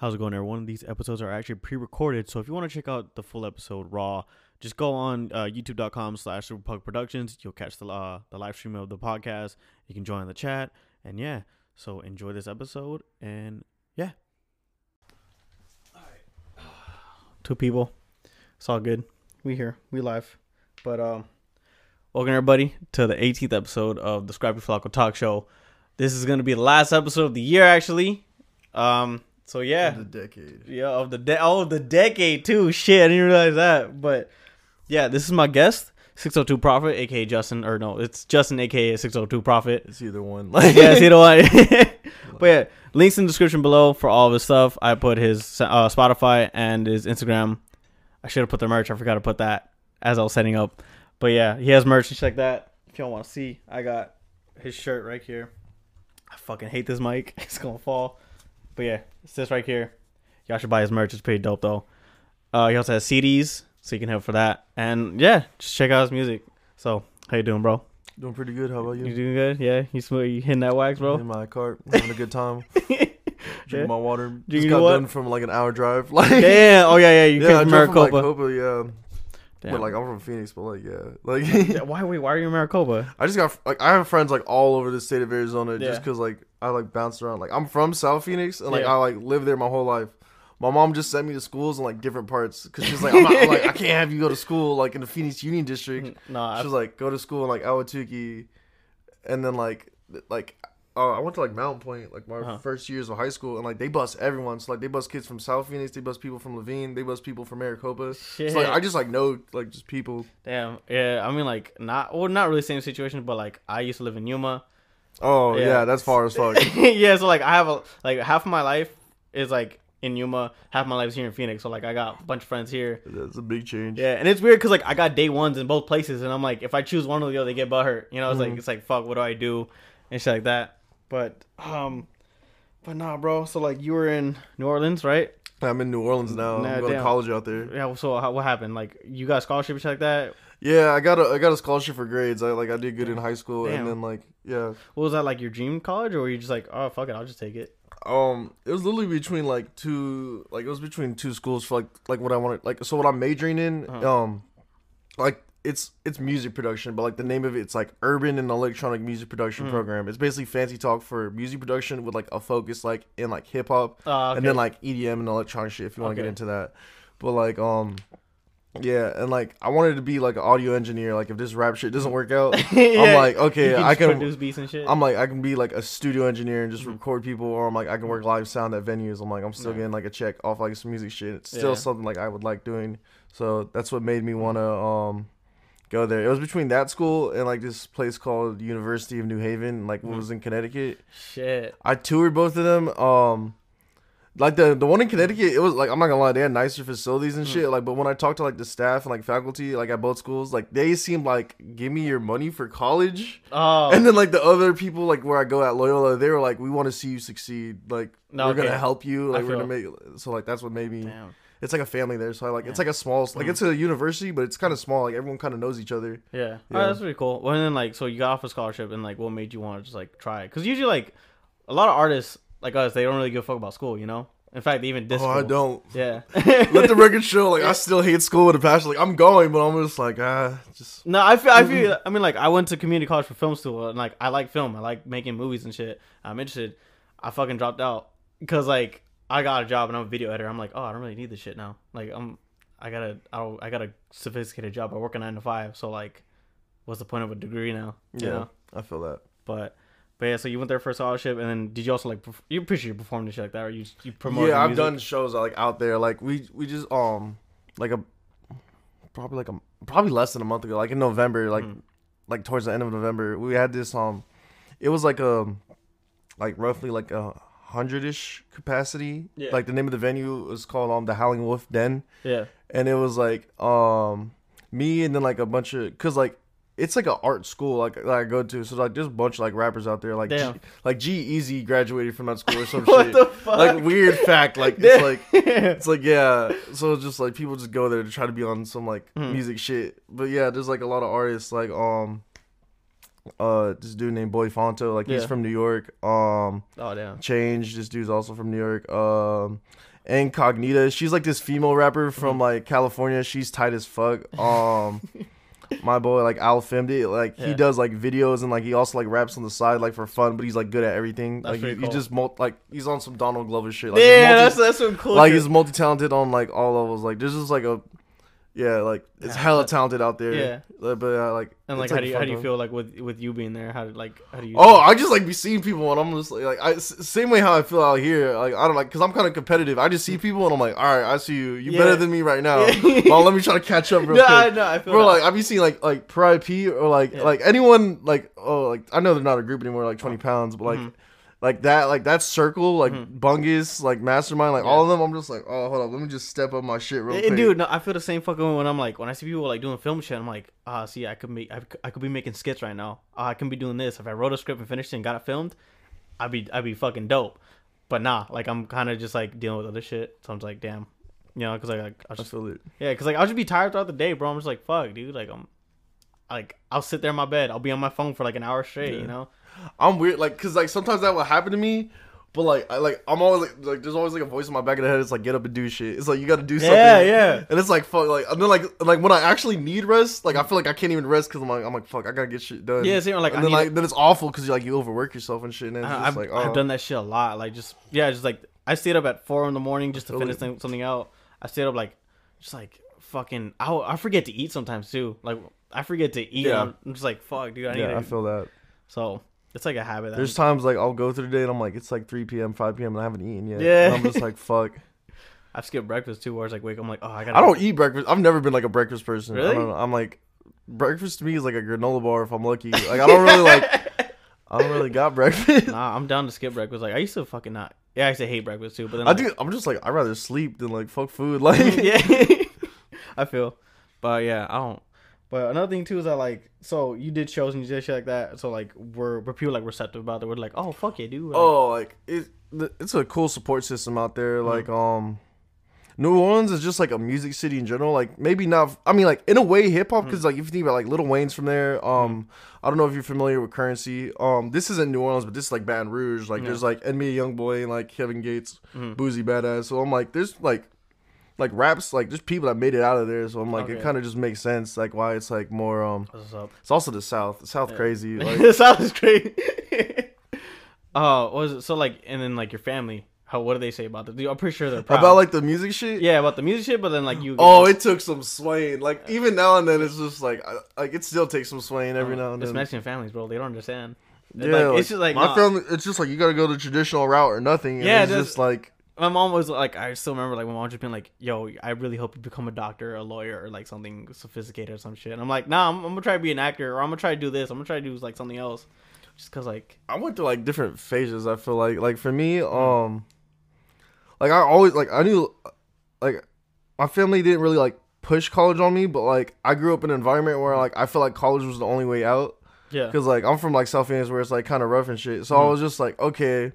How's it going, everyone? These episodes are actually pre-recorded, so if you want to check out the full episode raw, just go on uh, youtube.com slash superpug productions. You'll catch the, uh, the live stream of the podcast. You can join the chat, and yeah, so enjoy this episode, and yeah. Two people. It's all good. We here. We live. But um welcome everybody to the 18th episode of the Scrappy Flacco Talk Show. This is gonna be the last episode of the year actually. Um so yeah. the decade. Yeah, of the de- oh the decade too. Shit, I didn't realize that. But yeah, this is my guest, 602 Profit, aka Justin, or no, it's Justin aka 602 Profit. It's either one. Like, yeah, see the one. but yeah, links in the description below for all of his stuff. I put his uh, Spotify and his Instagram. I should have put the merch. I forgot to put that as I was setting up. But yeah, he has merch and shit like that. If y'all want to see, I got his shirt right here. I fucking hate this mic. It's gonna fall. But yeah, it's this right here. Y'all should buy his merch. It's pretty dope though. Uh, he also has CDs, so you can help for that. And yeah, just check out his music. So how you doing, bro? Doing pretty good. How about you? You doing good? Yeah, you smooth. You hitting that wax, bro? In my cart, having a good time. Drinking Yeah. my water. Drinking Just got what? done from like an hour drive. Like yeah, Oh yeah, yeah. You yeah, came from drove from Maricopa. Maricopa. Yeah, Damn. but like I'm from Phoenix, but like yeah, like Yeah, why? Wait, why are you in Maricopa? I just got like I have friends like all over the state of Arizona Yeah. just because like I like bounce around. Like I'm from South Phoenix and like Yeah. I like live there my whole life. My mom just sent me to schools in like different parts because she's like, I'm, not, I'm like I can't have you go to school like in the Phoenix Union District. No, She was like, go to school in like Ahwatukee, and then like like uh, I went to like Mountain Pointe like my Uh-huh. first years of high school, and like they bus everyone. So like they bus kids from South Phoenix, they bus people from Laveen, they bus people from Maricopa. shit. So like I just like know like just people. Damn. Yeah. I mean, like, not well, not really same situation, but like, I used to live in Yuma. Oh Yeah. yeah, that's far as fuck. yeah. So like, I have a like half of my life is like in Yuma, half my life is here in Phoenix. So like, I got a bunch of friends here. that's a big change. Yeah, and it's weird because like I got day ones in both places, and I'm like, if I choose one or the other, they get butthurt. You know, it's like Mhm. it's like fuck, what do I do, and shit like that. But um, but nah, bro. So like you were in New Orleans, right? I'm in New Orleans now. Nah, I'm going damn. to college out there. Yeah. So how, what happened? Like you got a scholarship and shit like that. Yeah, I got a I got a scholarship for grades. I like I did good in high school, Damn. and then like yeah, What was that like? Your dream college, or were you just like, oh fuck it, I'll just take it? um, it was literally between like two like it was between two schools for like like what I wanted like so what I'm majoring in Uh-huh. um like it's it's music production, but like the name of it, it's like urban and electronic music production Mhm. program. It's basically fancy talk for music production with like a focus like in like hip hop Uh, and then like EDM and electronic shit if you want to Okay. get into that. But like um yeah, and like I wanted to be like an audio engineer. Like if this rap shit doesn't work out, Yeah, I'm like okay, you I can. produce beats and shit. I'm like I can be like a studio engineer and just Mhm. record people, or I'm like I can work live sound at venues. I'm like I'm still Yeah. getting like a check off like some music shit. It's still Yeah. something like I would like doing. So that's what made me want to um go there. It was between that school and like this place called University of New Haven, like what Mhm. was in Connecticut. shit. I toured both of them. Um, like the the one in Connecticut, it was like I'm not gonna lie, they had nicer facilities and Mm. shit. Like, but when I talked to like the staff and like faculty, like at both schools, like they seemed like give me your money for college. Oh, And then like the other people, like where I go at Loyola, they were like, we want to see you succeed. Like No, we're okay. gonna help you. I Like we're gonna make. So like that's what made me. damn. It's like a family there. So I like it's like a small like Mhm. it's a university, but it's kind of small. Like everyone kind of knows each other. Yeah. Yeah. Oh, that's pretty cool. Well, and then like, so you got off a scholarship, and like, what made you want to just like try it? Because usually, like, a lot of artists like us, they don't really give a fuck about school. You know. In fact, they even diss oh, I don't. Yeah. Let the record show. Like I still hate school with a passion. Like I'm going, but I'm just like ah, just No, I feel. I feel. I mean, like, I went to community college for film school, and like, I like film. I like making movies and shit. I'm interested. I fucking dropped out because like I got a job and I'm a video editor. I'm like, oh, I don't really need this shit now. Like, I'm. I got a. I I got a sophisticated job. I work a nine to five. So like, what's the point of a degree now? You yeah. know? I feel that. But. But yeah, so you went there for a scholarship, and then did you also like? perf- You pretty sure you performed and shit like that, or you you promoted? yeah, I've done shows like out there. Like we we just um like a probably like a probably less than a month ago. Like in November, like Mhm. like towards the end of November, we had this um it was like a like roughly like a hundred ish capacity. Yeah. Like the name of the venue was called um the Howling Wolf Den. Yeah. and it was like um me and then like a bunch of because like it's like an art school like that I go to so like there's a bunch of like rappers out there like G, like G-Eazy graduated from that school or some what shit the fuck? like weird fact like it's like Yeah. it's like yeah so it's just like people just go there to try to be on some like Mhm. music shit but yeah there's like a lot of artists like um uh, this dude named Boy Fonto, like he's from New York. Um, Oh damn. Change, this dude's also from New York. Um, Incognita, she's like this female rapper from Mm-hmm. like California. She's tight as fuck. Um, my boy like Al Femdi, like he does like videos and like he also like raps on the side like for fun, but he's like good at everything. That's like he, pretty he just like he's on some Donald Glover shit. Like, yeah, multi- that's that's some cool. like shit. he's multi talented on like all levels. Like there's just like a yeah, like it's Yeah, hella talented out there. yeah. But uh, like and like how do you how do you feel like with with you being there? How did like how do you? Oh, I just like be seeing people and I'm just like, like I s- same way how I feel out here. Like I don't like because I'm kind of competitive. I just see people and I'm like, all right, I see you. You Yeah. better than me right now. Yeah. well, let me try to catch up real no, I quick. know. I feel Bro, that. like I be seeing like like Pro IP or like Yeah. like anyone like oh like I know they're not a group anymore like 20 pounds but like Mhm. Like that like that circle like Mhm. Bungus like Mastermind like Yeah. all of them I'm just like oh hold up let me just step up my shit real And quick. dude, no, I feel the same fucking way when I'm like when I see people like doing film shit. I'm like, ah, see, I could make, I, I could be making skits right now. Uh, I can be doing this. If I wrote a script and finished it and got it filmed, I'd be, I'd be fucking dope. But nah, like I'm kind of just like dealing with other shit. So I'm just like, damn, you know, because like, like I I just, feel it. yeah, because like I'll just be tired throughout the day, bro. I'm just like, fuck, dude, like I'm, like I'll sit there in my bed. I'll be on my phone for like an hour straight, Yeah. you know. I'm weird, like, cause like sometimes that will happen to me, but like, I like, I'm always like, like, there's always like a voice in my back of the head. It's like, get up and do shit. It's like you got to do something. Yeah, yeah. And it's like, fuck, like, and then like, like when I actually need rest, like I feel like I can't even rest because I'm like, I'm like, fuck, I gotta get shit done. Yeah, same, like, and I then like, then it's awful because you like you overwork yourself and shit. And then it's I've, like, oh, I've done that shit a lot. Like just yeah, just like I stayed up at four in the morning just to finish something out. I stayed up like just like fucking. I, I forget to eat sometimes too. Like I forget to eat. Yeah. I'm, I'm just like fuck, dude. I need yeah, to. I feel that. so it's like a habit. There's I'm- times like I'll go through the day and I'm like, it's like 3 p.m., 5 p.m. and I haven't eaten yet. Yeah. And I'm just like, fuck. I've skipped breakfast too, where it's like wake. I'm like, oh, I got. I don't eat breakfast. I've never been like a breakfast person. I Really? don't know. I'm like, breakfast to me is like a granola bar if I'm lucky. Like I don't really like. I don't really got breakfast. Nah, I'm down to skip breakfast. Like I used to fucking not. Yeah, I used to hate breakfast too. But then I like, do. I'm just like I'd rather sleep than like fuck food. Like yeah, I feel. But yeah, I don't. But another thing too is that like, so you did shows and you did shit like that. So like, were were people like receptive about it? We're like, oh fuck yeah, dude. Like, oh, like it. It's a cool support system out there. Mm-hmm. Like um, New Orleans is just like a music city in general. Like maybe not. I mean, like in a way, hip hop. Mm-hmm. Because like if you think about like Lil Wayne's from there. Um, I don't know if you're familiar with Curren$y. Um, this isn't New Orleans, but this is like Baton Rouge. Like Yeah. there's like NBA YoungBoy and like Kevin Gates, Mhm. Boosie Badazz. So I'm like, there's like. Like raps, like there's people that made it out of there, so I'm like, Okay. it kind of just makes sense, like why it's like more. Um, What's up? it's also the South, the South Yeah. crazy. Like, South sounds great. Oh, was it so like, and then like your family? How what do they say about this? I'm pretty sure they're proud. about like the music shit. yeah, about the music shit, but then like you. Oh, it took some swaying. Like even now and then, it's just like I- like it still takes some swaying every now and Oh, It's then. Mexican families, bro. They don't understand. Yeah, like, like, it's just like my nah. family. It's just like you got to go the traditional route or nothing. Yeah, it's that's- just like my mom was like, I still remember like my mom just being like, "Yo, I really hope you become a doctor, or a lawyer, or like something sophisticated or some shit." And I'm like, Nah, I'm, I'm gonna try to be an actor, or I'm gonna try to do this. I'm gonna try to do like something else, just cause like, I went through like different phases. I feel like like for me, um, like I always like I knew like my family didn't really like push college on me, but like I grew up in an environment where like I felt like college was the only way out. yeah, Cause like I'm from like South Phoenix where it's like kind of rough and shit. So I Mhm. was just like, okay.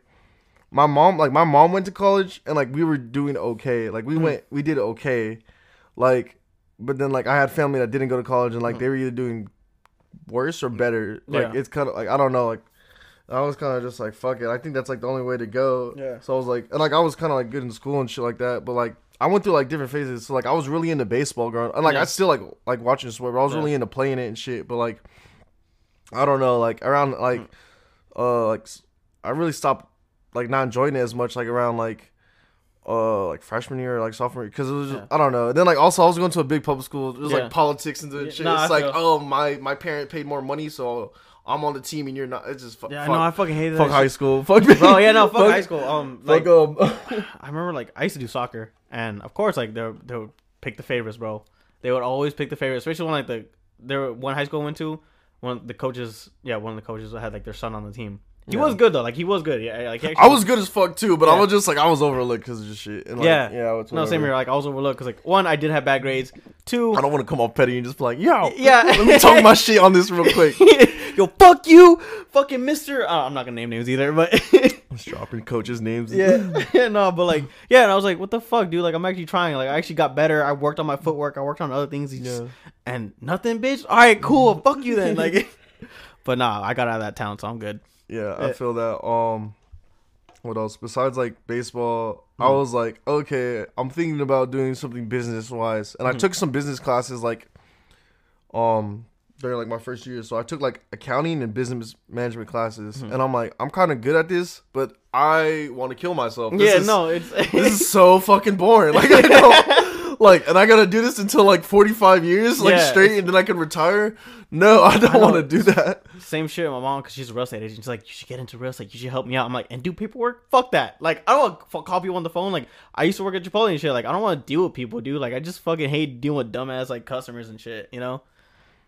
My mom, like my mom went to college and like we were doing okay. Like we Mhm. went, we did okay. Like, but then like I had family that didn't go to college and like they were either doing worse or better. Like Yeah. it's kind of like I don't know. Like I was kind of just like fuck it. I think that's like the only way to go. Yeah. So I was like, and like I was kind of like good in school and shit like that. But like I went through like different phases. So like I was really into baseball growing, and like Yeah. I still like like watching sport. But I was Yeah. really into playing it and shit. But like I don't know, like around like Mm. uh like i really stopped like not enjoying it as much like around like uh like freshman year or like sophomore because it was just, Yeah. I don't know. And then like also I was going to a big public school. It was Yeah. like politics and Yeah, shit. no, it's I like feel- oh my my parent paid more money so I'm on the team and you're not. It's just fu- yeah, I fuck, know. I fucking hated fuck high school. Fuck me. Bro, yeah, no, fuck, high school. Um, like um. I remember like I used to do soccer, and of course like they they would pick the favorites, bro. They would always pick the favorites, especially when like the there one high school I went to, one of the coaches, yeah, one of the coaches had like their son on the team. He Yeah. was good though, like he was good. Yeah, like he I was good as fuck too, but I was just like I was overlooked because of just shit. And, like, Yeah. yeah. No same here. Like I was overlooked because like one I did have bad grades. Two, I don't want to come off petty and just be like, yo, Yeah. let me talk my shit on this real quick. yo, fuck you, fucking Mister. Uh, I'm not gonna name names either, but Just dropping coaches' names. yeah, yeah, no, but like yeah, and I was like, what the fuck, dude? Like I'm actually trying. Like I actually got better. I worked on my footwork. I worked on other things. He just- and nothing, bitch. All right, cool. Fuck you then. Like, but nah, I got out of that town, so I'm good. Yeah. I feel that. Um, what else besides like baseball? I Mhm. was like, okay, I'm thinking about doing something business wise, and I Mhm. took some business classes like, um, during like my first year. So I took like accounting and business management classes, Mhm. and I'm like, I'm kind of good at this, but I want to kill myself. This yeah, is, no, it's this is so fucking boring. Like I don't, like, and I gotta do this until like 45 years, like Yeah, straight, and then I can retire. No, I don't want to do that. same shit. with My mom, because she's a real estate agent, she's like, you should get into real estate. You should help me out. I'm like, and do paperwork? Fuck that. Like, I don't want to call people on the phone. Like, I used to work at Chipotle and shit. Like, I don't want to deal with people, dude. Like, I just fucking hate dealing with dumbass like customers and shit. You know,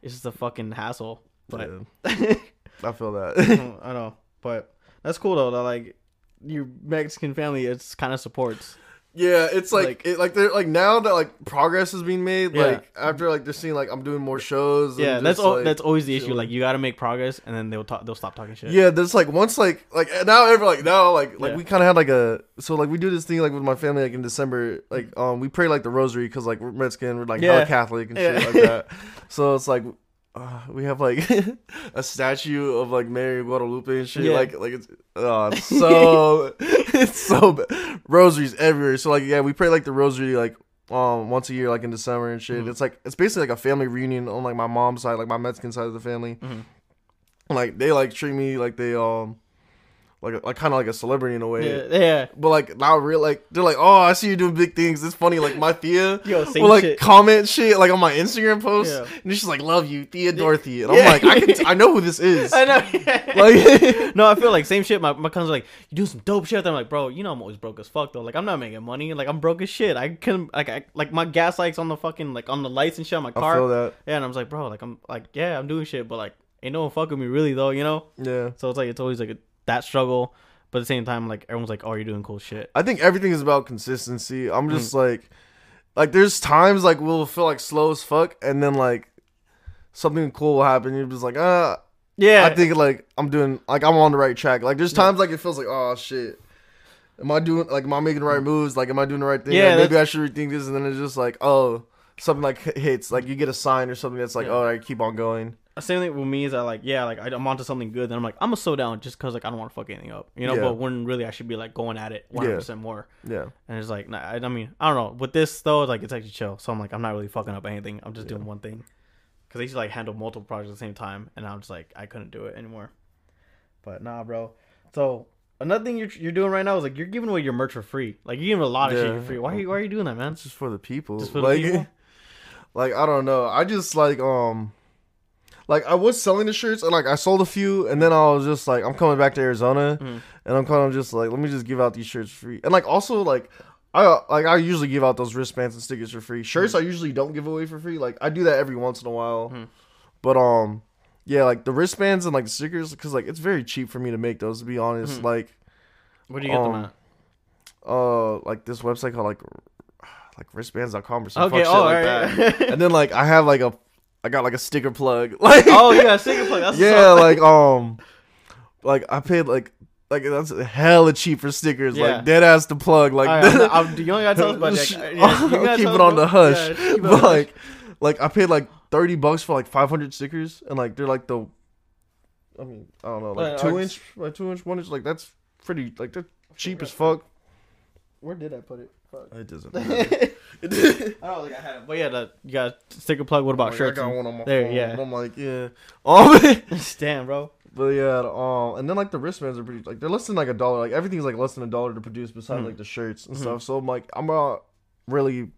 it's just a fucking hassle. But Yeah, I feel that. I know, but that's cool though. That like your Mexican family, it's kind of supports. Yeah, it's like, Like- it, like they're like now that like progress is being made, Yeah. like after like they're seeing like I'm doing more shows. Yeah, that's like, that's always the issue. Like, you got to make progress, and then they'll talk. They'll stop talking shit. yeah, there's like once like like now ever like now like like Yeah. we kind of had like a so like we do this thing like with my family like in December like um we pray like the rosary because like we're Mexican we're like Yeah. Catholic and shit like that. So it's like. Uh, we have like a statue of like Mary Guadalupe and shit. Yeah. Like, like it's, oh, it's so it's so bad. rosaries everywhere. So like, yeah, we pray like the rosary like um once a year, like in December and shit. Mhm. It's like it's basically like a family reunion on like my mom's side, like my Mexican side of the family. Mhm. Like they like treat me like they um like like kind of like a celebrity in a way. yeah, yeah. But like not real, like they're like, oh, I see you doing big things. It's funny. Like my Thea Yo, same will like shit. comment shit like on my Instagram post, Yeah. and she's like, "Love you, Thea Dorothy," and I'm like, I can, I know who this is. I know. Like, no, I feel like same shit. My my cousin's like, you do some dope shit. I'm like, bro, you know I'm always broke as fuck though. Like I'm not making money. Like I'm broke as shit. I can like I like my gas lights on the fucking like on the lights and shit on my I car. feel that. Yeah, and I was like, bro, like I'm like yeah, I'm doing shit, but like ain't no one fucking me really though, you know. Yeah. So it's like it's always like a, that struggle, but at the same time, like everyone's like, oh, you're doing cool shit. I think everything is about consistency. I'm just Mm. like, like there's times like we'll feel like slow as fuck, and then like something cool will happen. You're just like, ah, Yeah, I think like I'm doing like I'm on the right track. Like there's times like it feels like, oh shit, am I doing like am I making the right moves? Like am I doing the right thing? Yeah, Like, maybe I should rethink this. And then it's just like, oh, something like hits. Like you get a sign or something that's like, Yeah. oh, I keep on going. Same thing with me is I like yeah like I- I'm onto something good then I'm like I'm gonna slow down just because like I don't want to fuck anything up you know? Yeah. but when really I should be like going at it 100 percent more. Yeah. and it's like nah, I, I mean I don't know. With this though like it's actually chill. So I'm like I'm not really fucking up anything. I'm just doing one thing. Because I used to like handle multiple projects at the same time and I'm just like I couldn't do it anymore. But nah bro. So another thing you're, you're doing right now is like you're giving away your merch for free. Like you're giving a lot of shit for free. Why are you why are you doing that man? It's just for the people. Just for the like, people? like I don't know. I just like um, like I was selling the shirts and like I sold a few, and then I was just like, I'm coming back to Arizona, Mhm. and I'm kind of just like, let me just give out these shirts free, and like also like. I like I usually give out those wristbands and stickers for free. Shirts I usually don't give away for free. Like I do that every once in a while. Mhm. But um yeah, like the wristbands and like the stickers cuz like it's very cheap for me to make those to be honest. Mhm. Like where do you get them Um, at uh like this website called like like wristbands.com or something okay oh like alright. that. and then like I have like a I got like a sticker plug. Like oh yeah sticker plug that's yeah, like um like I paid like like that's hella cheap for stickers. Yeah. Like dead ass to plug. Like right, I'm, I'm, you only gotta tell us about that. Yeah, keep it on the hush. yeah, keep it on but the hush. like like I paid like 30 bucks for like 500 stickers and like they're like the I mean, I don't know, like Like, 2 uh, inch, like 2 inch, 1 inch like that's pretty like they're cheap as fuck. Where did I put it? Fuck. It doesn't I don't think I had it. But yeah, the, you got sticker plug. What about Like, shirts? I got one on my There, phone, yeah. I'm like, yeah. Um, Damn, bro. but yeah, um, and then like the wristbands are pretty like they're less than like a dollar. Like everything's like less than a dollar to produce besides Mhm. like the shirts and Mhm. stuff. So I'm like, I'm not really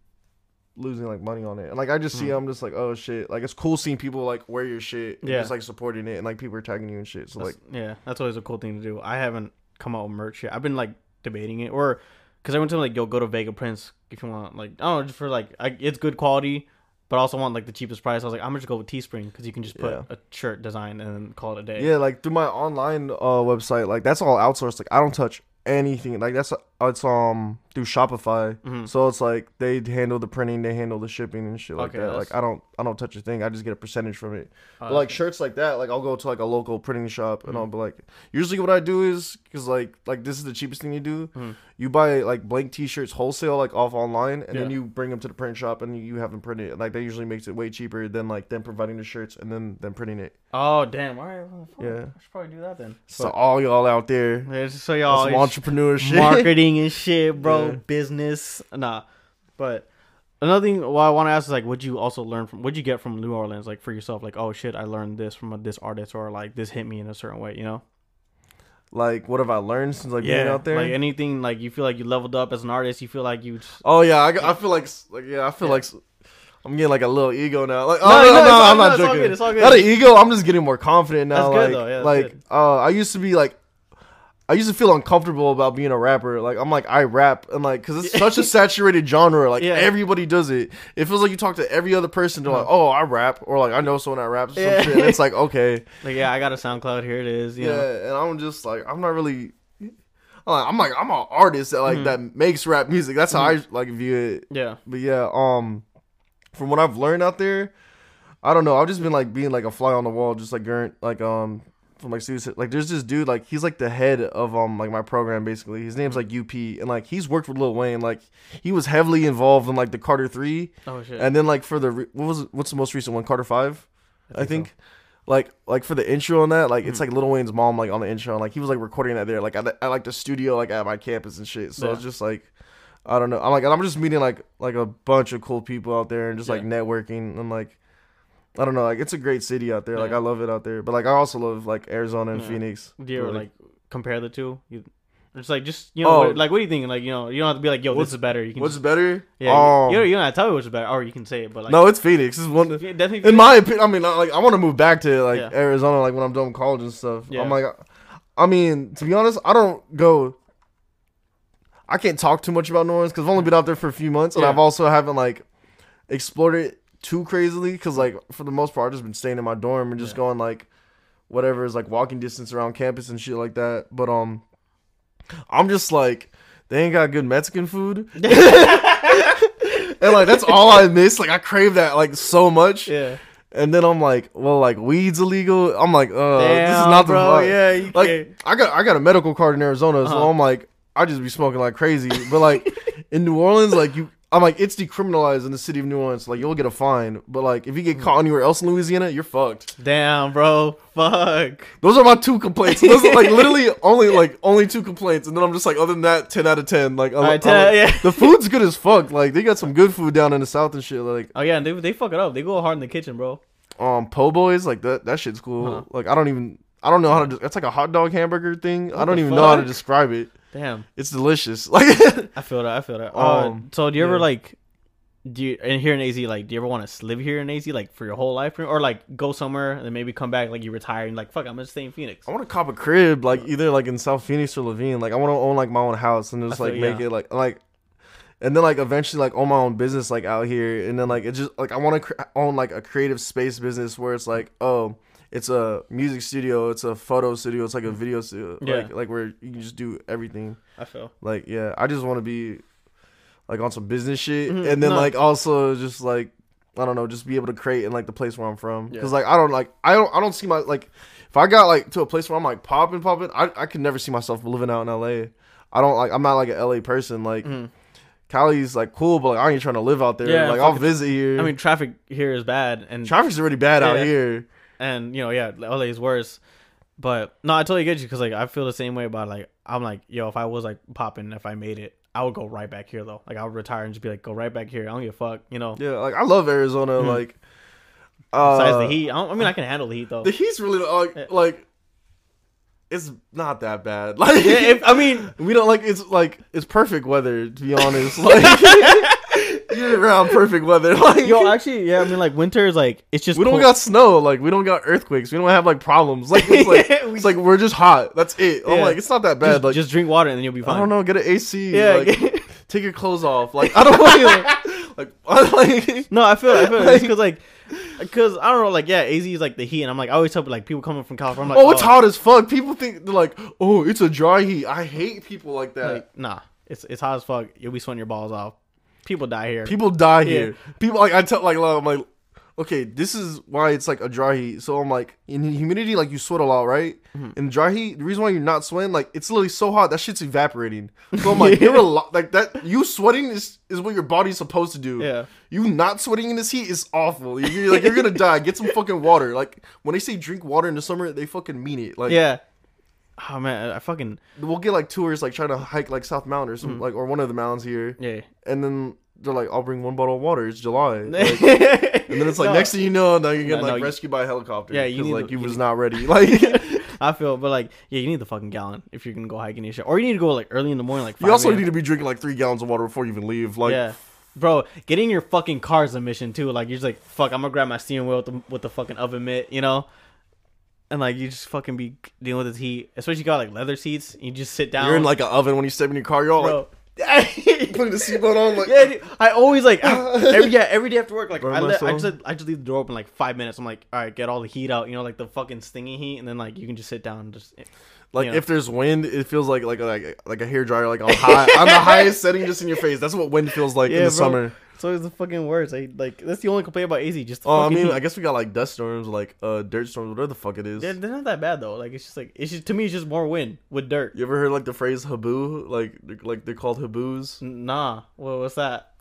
losing like money on it. And like I just see, Mhm. I'm just like, oh shit. Like it's cool seeing people like wear your shit, and Yeah. just like supporting it, and like people are tagging you and shit. So like, yeah, that's always a cool thing to do. I haven't come out with merch yet. I've been like debating it, or because I went to like yo go to Vega Prince if you want like I don't know just for like I, it's good quality, but I also want like the cheapest price. I was like I'm gonna just go with Teespring because you can just put Yeah. a shirt design and call it a day. yeah, like through my online uh website, like that's all outsourced. Like I don't touch anything. Like that's it's um through Shopify. Mhm. So it's like they handle the printing, they handle the shipping and shit like Okay, that. that's- Like I don't I don't touch a thing. I just get a percentage from it. Uh, But like shirts like that, like I'll go to like a local printing shop and Mhm. I'll be like, usually what I do is because like like this is the cheapest thing you do. Mhm. You buy like blank T-shirts wholesale like off online, and then you bring them to the print shop and you have them printed. Like that usually makes it way cheaper than like them providing the shirts and then them printing it. oh damn! All right, well, Yeah. I should probably do that then. So all y'all out there, Yeah, so y'all some it's entrepreneur shit. marketing and shit, bro. Yeah. Business, nah. But another thing, what I want to ask is like, would you also learn from? What'd you get from New Orleans, like for yourself? Like, oh shit, I learned this from a, this artist, or like this hit me in a certain way, you know? like what have I learned since like being out there? like anything, like you feel like you leveled up as an artist. You feel like you. Just, oh yeah, I, I feel like like yeah, I feel Yeah. like I'm getting like a little ego now. Like No, oh no, no, no, I'm good, not it's all joking. good, it's all good. Not an ego. I'm just getting more confident now. That's good, like though, yeah, like good. uh, I used to be like. I used to feel uncomfortable about being a rapper. Like I'm like I rap and like because it's such a saturated genre. Like Yeah. everybody does it. It feels like you talk to every other person. They're like, oh, I rap, or like I know someone that raps. Or some Yeah. shit. And it's like okay, like, yeah, I got a SoundCloud. Here it is. You yeah. know? And I'm just like I'm not really. I'm like I'm an artist that like Mhm. that makes rap music. That's how I like view it. Yeah. But yeah, um, from what I've learned out there, I don't know. I've just been like being like a fly on the wall, just like like um, from like students. Like there's this dude, like he's like the head of um like my program basically. His name's like UP, and like he's worked with Lil Wayne. Like he was heavily involved in like the Carter Three, Oh shit. and then like for the re- what was what's the most recent one? Carter Five, I think think. Like like for the intro on that, like it's Mhm. like Lil Wayne's mom like on the intro, and like he was like recording that there, like at, like the studio, like at my campus and shit. So Yeah. it's just like I don't know. I'm like I'm just meeting like like a bunch of cool people out there and just like networking and like I don't know. Like it's a great city out there. Like I love it out there. But like I also love like Arizona and Yeah. Phoenix. Do you ever like compare the two? You, it's like just you know, Oh. what- like what do you think? Like you know, you don't have to be like, yo, What's- this is better. You can what's just, better? yeah, Um, you, you, don't, have to tell me which is better, or you can say it. But like, no, it's Phoenix. It's one. yeah, definitely. In my opinion, I mean, like I want to move back to like Yeah. Arizona, like when I'm done with college and stuff. Yeah. I'm like, I mean, to be honest, I don't go. I can't talk too much about New Orleans because I've only been out there for a few months, and Yeah. I've also haven't like explored it too crazily because like for the most part, I've just been staying in my dorm and just Yeah. going like whatever is like walking distance around campus and shit like that. But um, I'm just like they ain't got good Mexican food, and like that's all I miss. Like I crave that like so much. yeah, And then I'm like, well, like weed's illegal. I'm like, uh, this is Damn, not the bro. vibe. Yeah, you Like can't. I got I got a medical card in Arizona, so Uh-huh. I'm like, I just be smoking like crazy. But like in New Orleans, like you, I'm like, it's decriminalized in the city of New Orleans. Like you'll get a fine, but like if you get caught anywhere else in Louisiana, you're fucked. Damn, bro. Fuck. Those are my two complaints. Those are like literally only like only two complaints, and then I'm just like, other than that, ten out of ten. Like, I'm, right, I'm like, yeah. the food's good as fuck. Like they got some good food down in the south and shit. Like Oh yeah, and they they fuck it up. They go hard in the kitchen, bro. um po' boys like that that shit's cool Huh. like i don't even i don't know how to it's like a hot dog hamburger thing i don't even know how to describe it Damn. it's delicious like I feel that. I feel that. Um, uh, so do you ever yeah. like, do you and here in AZ like, do you ever want to live here in AZ like for your whole life, or like go somewhere and then maybe come back like you retire and like fuck, I'm gonna stay in Phoenix. i want to cop a crib like either like in south phoenix or laveen like i want to own like my own house and just like feel- make yeah. it like like and then like eventually like own my own business like out here and then like it just like i want to cr- own like a creative space business where it's like oh it's a music studio it's a photo studio it's like a video studio Yeah. like like where you can just do everything I feel. Like, yeah, I just want to be like on some business shit, Mhm, and then no. like also just like I don't know, just be able to create in like the place where I'm from. Yeah. Because like I don't like I don't I don't see my like if I got like to a place where I'm like popping popping, I I could never see myself living out in L.A. I don't like I'm not like an L.A. person. Like Mhm. Cali's like cool, but like I ain't trying to live out there. Yeah, like I'll visit here. I mean, traffic here is bad, and traffic's already bad out Yeah. here. And you know, yeah, LA is worse. But no, I totally get you because like I feel the same way about like I'm like, yo, if I was like popping, if I made it, I would go right back here though. Like I would retire and just be like, go right back here. I don't give a fuck, you know. Yeah, like I love Arizona. Mhm. Like, uh, Besides the heat, I, don't, I mean, I can handle the heat though. The heat's really like Yeah. like it's not that bad. Like yeah, if, I mean, we don't like it's like it's perfect weather to be honest. Like year round perfect weather. Like yo, actually, yeah, I mean, like winter is like it's just we don't cold. got snow. Like we don't got earthquakes. We don't have like problems. Like it's like it's like we're just hot. That's it. I'm Yeah. like it's not that bad. just, like just drink water and then you'll be fine. I don't know. Get an AC. Yeah, Like, take your clothes off. Like I don't like like, I, like no, I feel. I feel Like- because like, because I don't know, like yeah, AZ is like the heat, and I'm like I always tell like people coming from California, I'm like, oh, it's oh. hot as fuck. People think they're like, oh, it's a dry heat. I hate people like that. Like, nah, It's it's hot as fuck. You'll be sweating your balls off. People die here. People die here. People like I tell like I'm like, okay, this is why it's like a dry heat. So I'm like in humidity, like you sweat a lot, right? Mm-hmm. In dry heat, the reason why you're not sweating, like it's literally so hot that shit's evaporating. So I'm like, you're a lot like that. You sweating is is what your body's supposed to do. Yeah. You not sweating in this heat is awful. You're, you're like you're gonna die. Get some fucking water. Like when they say drink water in the summer, they fucking mean it. Like yeah. Oh man, I fucking we'll get like tours like trying to hike like South Mountain or Mm. like or one of the mountains here, yeah. and then they're like, I'll bring one bottle of water. It's July. Like, and then it's like No, next thing you know, now you're getting No, like no, you- rescued by a helicopter. Yeah, you need like you you was need- not ready. Like I feel, but like, yeah, you need the fucking gallon if you're gonna go hiking and shit, or you need to go like early in the morning, like. 5 you also need to be drinking like three gallons of water before you even leave. Like yeah, bro, getting your fucking car's a mission too. Like you're just like, fuck, I'm gonna grab my steering wheel with the, with the fucking oven mitt, you know. And like you just fucking be dealing with this heat, especially you got like leather seats. You just sit down. you're in like an oven when you step in your car. You're all bro. like putting the seatbelt on. Like yeah, dude, I always like every yeah every day after work like Burn I, let, I just I just leave the door open like five minutes. I'm like, all right, get all the heat out, you know, like the fucking stinging heat, and then like you can just sit down and just eh, like you know. if there's wind, it feels like like like like a hair dryer like on high on the highest setting just in your face. That's what wind feels like in the bro. summer. So it's the fucking worst. I like that's the only complaint about AC. Just Oh, I mean, heat. I guess we got like dust storms, like uh dirt storms, whatever the fuck it is. They're, they're not that bad though. Like it's just like it's just to me it's just more wind with dirt. You ever heard like the phrase haboob? Like they're- like they're called haboobs. Nah, what what's that?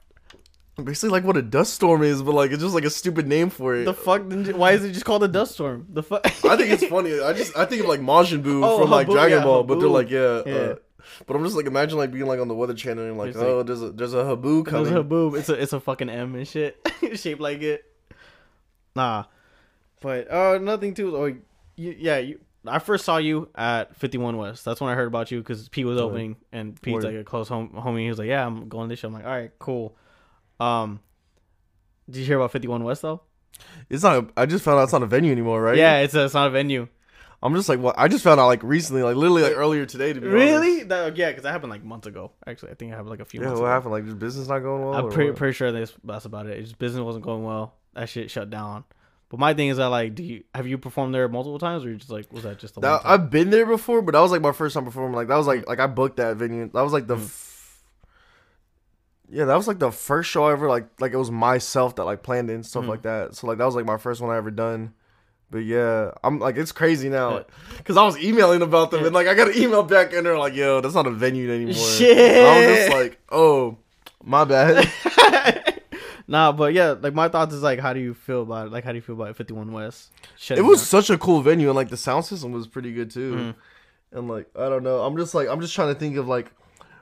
Basically, like what a dust storm is, but like it's just like a stupid name for it. The fuck? Why is it just called a dust storm? The fuck? I think it's funny. I just I think of like Majin Buu Oh, from like Dragon yeah, Ball, but they're like yeah. Yeah. Uh, but I'm just like imagine like being like on the Weather Channel and like It's oh there's a there's a haboob There's coming. a boob. It's a it's a fucking M and shit, shaped like it. Nah, but uh, nothing too. Oh, you, yeah, you. I first saw you at 51 West. That's when I heard about you because Pete was opening, and Pete's Word. like a close home homie. He was like, "Yeah, I'm going this show." I'm like, "All right, cool." Um, did you hear about 51 West though? It's not. A, I just found out it's not a venue anymore, right? Yeah, it's a it's not a venue. I'm just like what I just found out like recently, like literally like earlier today. To be Really? That, yeah, because that happened like months ago. Actually, I think it happened like a few Yeah. months What ago. happened? Like just business not going well. I'm pretty pretty sure that's that's about it. It's just business wasn't going well. That shit shut down. But my thing is that like, do you have you performed there multiple times, or you just like was that just the one That, time? I've been there before, but that was like my first time performing. Like that was like like I booked that venue. That was like the. Mm. F- yeah, that was like the first show I ever like like it was myself that like planned it and stuff Mm. like that. So like that was like my first one I ever done. But yeah, I'm like it's crazy now because I was emailing about them and like I got an email back and they're like, "Yo, that's not a venue anymore." Shit. I was just like, "Oh, my bad." nah, but yeah, like my thoughts is like, how do you feel about it? Like, how do you feel about 51 West? it was down? such a cool venue and like the sound system was pretty good too. Mhm. And like I don't know, I'm just like I'm just trying to think of like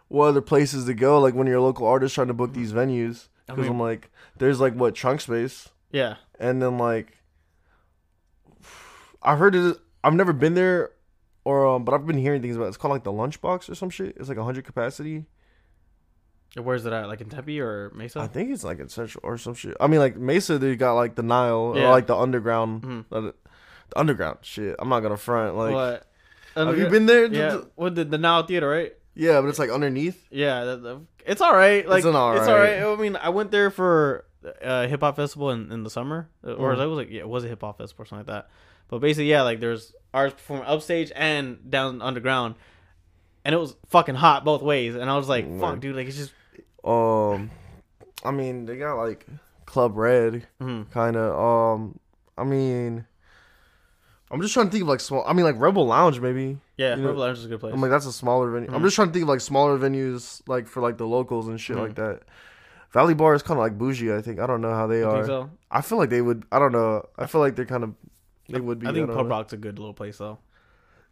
what other places to go. Like when you're a local artist trying to book these venues, I because mean- I'm like, there's like what trunk space, yeah. and then like I heard it. I've never been there, or um, but I've been hearing things about. It. It's called like the Lunchbox or some shit. It's like 100 capacity. Where's it at? Like in Tempe or Mesa? I think it's like in Central or some shit. I mean, like Mesa, they got like the Nile Yeah. or like the underground, Mhm. uh, the underground shit. I'm not gonna front. Like, what? have you been there? Yeah. What the the Now Theater, right? Yeah, but it's like underneath. Yeah, the, the, it's all right. Like it's, an all alright. I mean, I went there for a hip hop festival in, in the summer, or Mhm. it was like yeah, it was a hip hop festival or something like that. But basically, yeah, like there's artists performing upstage and down underground, and it was fucking hot both ways. And I was like, fuck, dude, like it's just Um, I mean, they got like Club Red, mhm. kind of. Um, I mean, I'm just trying to think of like small. I mean, like Rebel Lounge, maybe. yeah. You know, Rebel Lounge is a good place. I'm like, that's a smaller venue. I'm Mhm. just trying to think of like smaller venues, like for like the locals and shit Mhm. like that. Valley Bar is kind of like bougie. I think. I don't know how they You are. think so? I feel like they would. I don't know. I feel like they're kind of. They would be. I think Pub. Rock's a good little place though.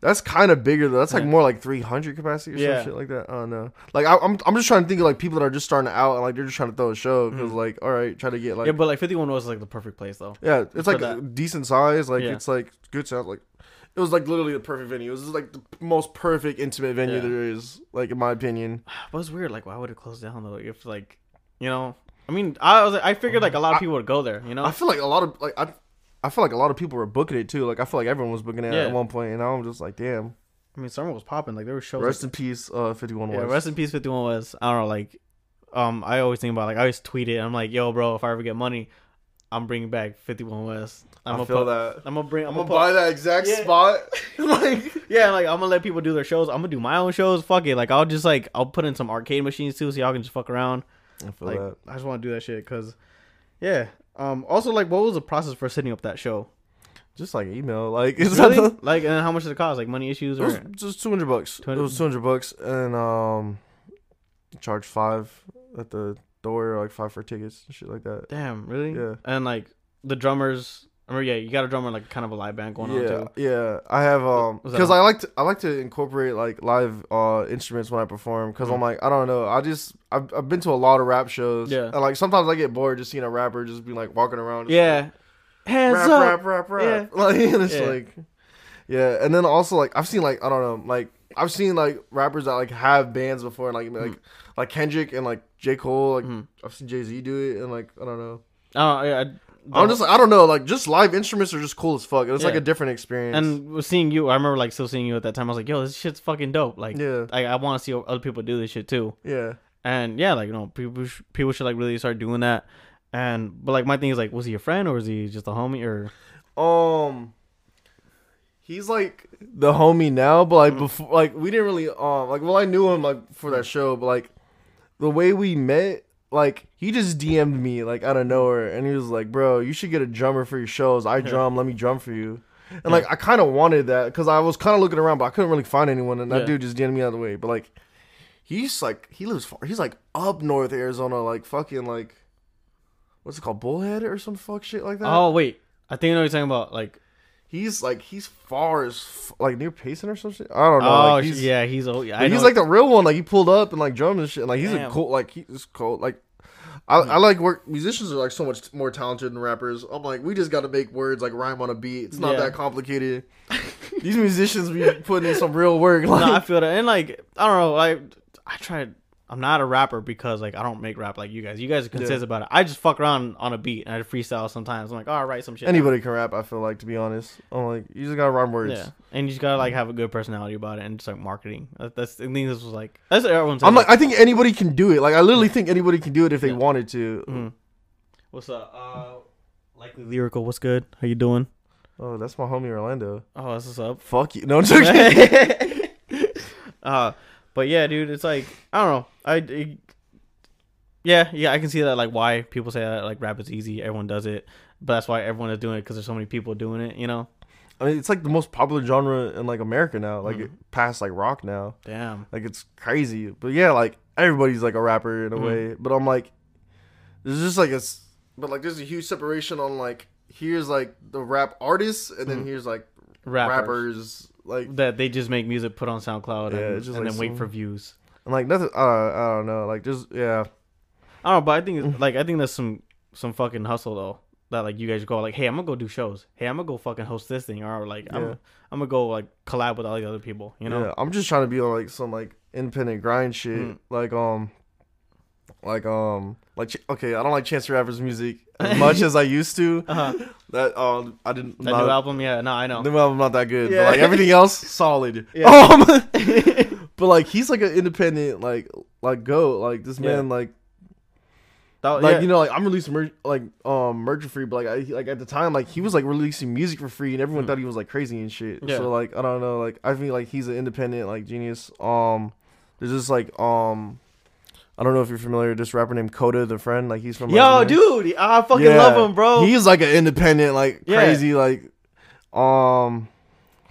That's kind of bigger though. That's like Yeah. more like 300 capacity or Yeah. some shit like that. I don't know. Like I, I'm, I'm just trying to think of like people that are just starting out and like they're just trying to throw a show because Mhm. like all right, try to get like yeah, but like 51 was like the perfect place though. Yeah, it's like that. decent size. Like Yeah. it's like good sound. Like it was like literally the perfect venue. It was like the most perfect intimate venue there is. Like in my opinion. But it's weird. Like, why would it close down though? If like, you know, I mean, I was like I figured like a lot of people would go there. You know, I feel like a lot of like I, I feel like a lot of people were booking it too. Like I feel like everyone was booking it Yeah. at one point, and I'm just like, damn. I mean, summer was popping. Like there were shows. Rest in peace, uh, 51 yeah, West. rest in peace. Fifty one was. I don't know. Like, um, I always think about like I always tweet it. I'm like, yo, bro, if I ever get money, I'm bringing back 51 West. I'm I gonna feel put, that. I'm gonna bring. I'm, I'm gonna, gonna put, buy that exact Yeah. spot. like, Yeah, like I'm gonna let people do their shows. I'm gonna do my own shows. Fuck it. Like I'll just like I'll put in some arcade machines too, so y'all can just fuck around. I feel Like that. I just want to do that shit because, yeah. Um. Also, like, what was the process for setting up that show? Just like email, like it's Really? not like, and how much did it cost? Like money issues It was or? just two hundred bucks. It was two hundred bucks, and um, charge five at the door, like five for tickets and shit like that. Damn, really? Yeah. And like the drummers. I yeah, you got a drummer like kind of a live band going on too. yeah. I have um because? I like to I like to incorporate like live uh instruments when I perform because Mm. I'm like I don't know I just I've, I've been to a lot of rap shows Yeah. and like sometimes I get bored just seeing a rapper just be like walking around Yeah. Hands rap, up. rap, rap, rap. Like, and it's Yeah. like, yeah. And then also, like, I've seen, like, I don't know, like, I've seen, like, rappers that, like, have bands before, and, like, like, like Kendrick and, like, J. Cole, like, Mhm. I've seen Jay Z do it, and, like, I don't know. Oh yeah. I'm just, I don't know, like, just live instruments are just cool as fuck. It's, like, Yeah. a different experience. and seeing you. I remember like still seeing you at that time. I was like, yo, this shit's fucking dope. Like, yeah, I, I want to see other people do this shit too. yeah. And yeah, like you know, people sh- people should like really start doing that. And but like my thing is like, was he a friend or was he just a homie or? Um, he's like the homie now, but Mm. like before, like we didn't really um like well I knew him like for that show, but like the way we met, like he just DM'd me like out of nowhere, and he was like, "Bro, you should get a drummer for your shows. I drum, let me drum for you." And like I kind of wanted that because I was kind of looking around, but I couldn't really find anyone, and that Yeah. dude just DM'd me out of the way. But like he's like he lives far. He's like up north Arizona, like fucking like what's it called, Bullhead or some fuck shit like that. Oh wait, I think I know what you're talking about. Like, He's like he's far as f- like near Payson or something. I don't know. oh like, he's, yeah, he's old. Yeah, I he's know- like the real one. Like he pulled up and like drummed and shit. And, like he's Damn. a cool. Like he's cool. Like I, mm. I like work. Musicians are like so much more talented than rappers. I'm like we just got to make words like rhyme on a beat. It's not Yeah. that complicated. These musicians be putting in some real work. Like no, I feel that, and like I don't know, like I tried. I'm not a rapper because like I don't make rap like you guys. You guys are consistent about it. I just fuck around on a beat and I freestyle sometimes. I'm like, oh, I'll write some shit. down." anybody can rap. I feel like to be honest. I'm like you just gotta rhyme words. Yeah, and you just gotta like have a good personality about it and just like marketing. That, that's I think this was like that's what everyone. I'm like I think anybody can do it. Like I literally think anybody can do it if they Yeah. wanted to. Mhm. what's up? Uh, likely lyrical. What's good? How you doing? Oh, that's my homie Orlando. Oh, that's what's up. Fuck you. No, I'm joking. uh, but yeah, dude, it's like I don't know. I, it- yeah, yeah, I can see that like why people say that like rap is easy. Everyone does it, but that's why everyone is doing it because there's so many people doing it. You know? I mean, it's like the most popular genre in like America now. Like Mhm. it past like rock now. Damn. Like it's crazy. But yeah, like everybody's like a rapper in a Mhm. way. But I'm like, there's just like a, but like there's a huge separation on like here's like the rap artists and then Mhm. here's like Rappers. rappers. Like that they just make music, put on SoundCloud, Yeah, and, just and like then wait for views. and like nothing. Uh, I don't know. Like just yeah. I don't know, but I think Mm. like I think there's some some fucking hustle though that like you guys go like, hey, I'm gonna go do shows. Hey, I'm gonna go fucking host this thing, or like I'm I'm gonna go like collab with all the other people. You know? Yeah, I'm just trying to be on like some like independent grind shit. Mm. Like um, like um, like okay, I don't like Chance the Rapper's music as much as I used to. Uh-huh. That um, I didn't. That not- new album, yeah, no, I know. The album not that good, Yeah. but like everything else, solid. Yeah. Um, but like he's like an independent, like like goat. Like this Yeah. man, like That- like yeah. you know, like I'm releasing mer- like um merch free, but like I like at the time, like he was like releasing music for free, and everyone Mm. thought he was like crazy and shit. Yeah. So like I don't know, like I feel like he's an independent like genius. Um, there's just like um. I don't know if you're familiar with this rapper named Kota, the friend. Like he's from Yo, Atlanta. dude, I fucking Yeah. love him, bro. He's like an independent, like Yeah. crazy, like um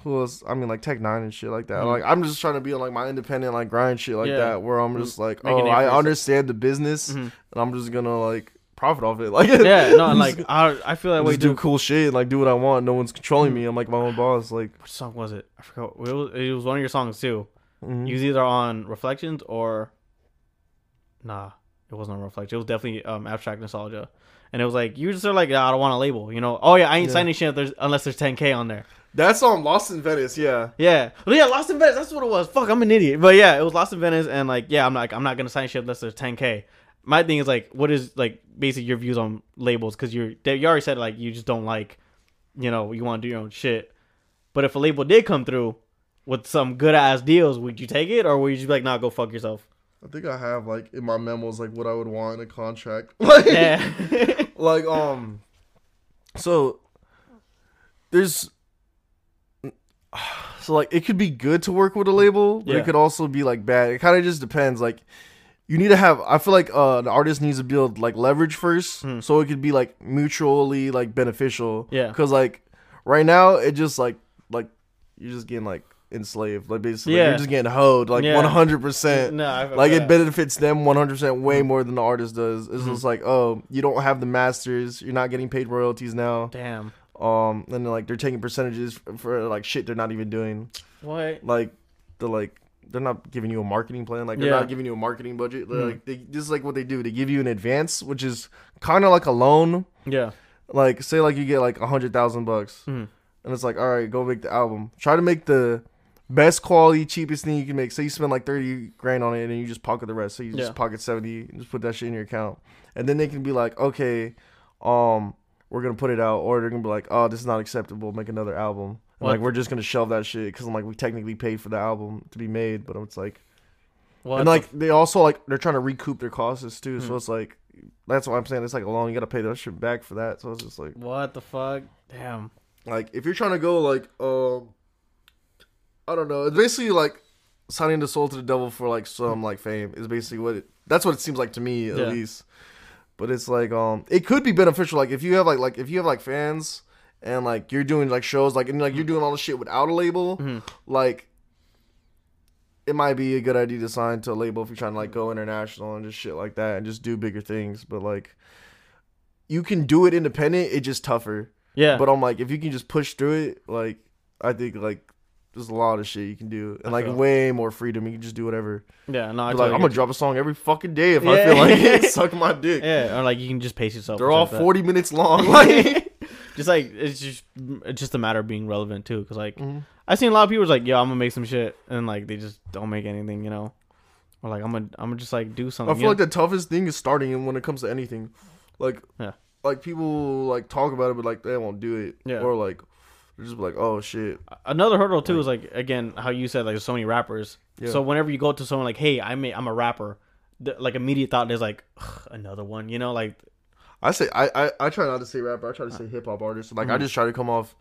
who else? I mean like Tech N9ne and shit like that. Mhm. Like I'm just trying to be on like my independent like grind shit like Yeah. that where I'm just like, Make a oh, I understand the business Mhm. and I'm just gonna like profit off it. Like yeah, no, just- like I, I feel that just way do cool shit and like do what I want. No one's controlling me. I'm like my own boss. Like what song was it? I forgot. It was, it was one of your songs too. mhm. He was either on Reflections or nah, it wasn't on Reflections. It was definitely um Abstract Nostalgia. And it was like you just are like, "Nah, I don't want a label, you know. Oh yeah, I ain't Yeah. signing shit there's, unless there's 10k on there. That's on Lost in Venice. Yeah. Yeah, oh, yeah, Lost in Venice. That's what it was. Fuck, I'm an idiot. But yeah, it was Lost in Venice, and like, yeah, I'm like, I'm not gonna sign shit unless there's 10k. My thing is like, what is like basically your views on labels? Because you're you already said like you just don't like, you know, you want to do your own shit. But if a label did come through with some good ass deals, would you take it, or would you just be like, nah, go fuck yourself? I think I have like in my memos like what I would want in a contract. Like Yeah, like um so there's so like it could be good to work with a label, but Yeah. it could also be like bad. It kind of just depends. Like you need to have. I feel like uh, the artist needs to build like leverage first, Hmm. so it could be like mutually like beneficial. Yeah. Because like right now, it just like like you're just getting like enslaved. Like basically, Yeah. you're just getting hoed like Yeah. one hundred percent. No, I, I Like it benefits them one hundred percent Mm-hmm. way more than the artist does. It's just like, oh, you don't have the masters. You're not getting paid royalties now. Damn. Um, and like they're taking percentages for, for like shit they're not even doing. What? Like the like they're not giving you a marketing plan. Like they're Yeah. not giving you a marketing budget. Mhm. Like they, this is like what they do. They give you an advance, which is kind of like a loan. Yeah. Like say like you get like a hundred thousand bucks, Mhm. and it's like all right, go make the album. Try to make the best quality, cheapest thing you can make. Say you spend like thirty grand on it, and you just pocket the rest. So you Yeah. just pocket seventy, and just put that shit in your account, and then they can be like, okay, um, we're gonna put it out, or they're gonna be like, oh, this is not acceptable. Make another album. And like we're just gonna shelve that shit because I'm like we technically paid for the album to be made, but it's like and like they also like they're trying to recoup their costs too. Hmm. So it's like that's why I'm saying it's like a loan. You gotta pay that shit back for that. So it's just like What the fuck? Damn. like if you're trying to go like um I don't know. It's basically like signing the soul to the devil for like some like fame is basically what it that's what it seems like to me at Yeah. least. But it's like um it could be beneficial like if you have like like if you have like fans and like you're doing like shows like and like you're doing all the shit without a label Mhm. like it might be a good idea to sign to a label if you're trying to like go international and just shit like that and just do bigger things but like you can do it independent it's just tougher Yeah. but I'm like, if you can just push through it, like I think like there's a lot of shit you can do, and like way more freedom. You can just do whatever. yeah. No, I like I'm gonna drop a song every fucking day if I feel like it. Suck my dick. Yeah, or like you can just pace yourself. They're all shit like that. 40 minutes long. Like, just like it's just it's just a matter of being relevant too. Because like Mhm. I seen a lot of people like, "Yo, I'm gonna make some shit," and like they just don't make anything, you know. Or like I'm gonna I'm gonna just like do something. I feel like the toughest thing is starting and when it comes to anything. Like, Yeah. like people like talk about it, but like they won't do it. Yeah. Or like they're just like, oh shit. another hurdle too is like again how you said like there's so many rappers. Yeah. So whenever you go to someone like, "Hey, I may, I'm a rapper," the, like immediate thought is like another one, you know, like I say I, I I try not to say rapper. I try to say hip hop artist. Like I Mhm. just try to come off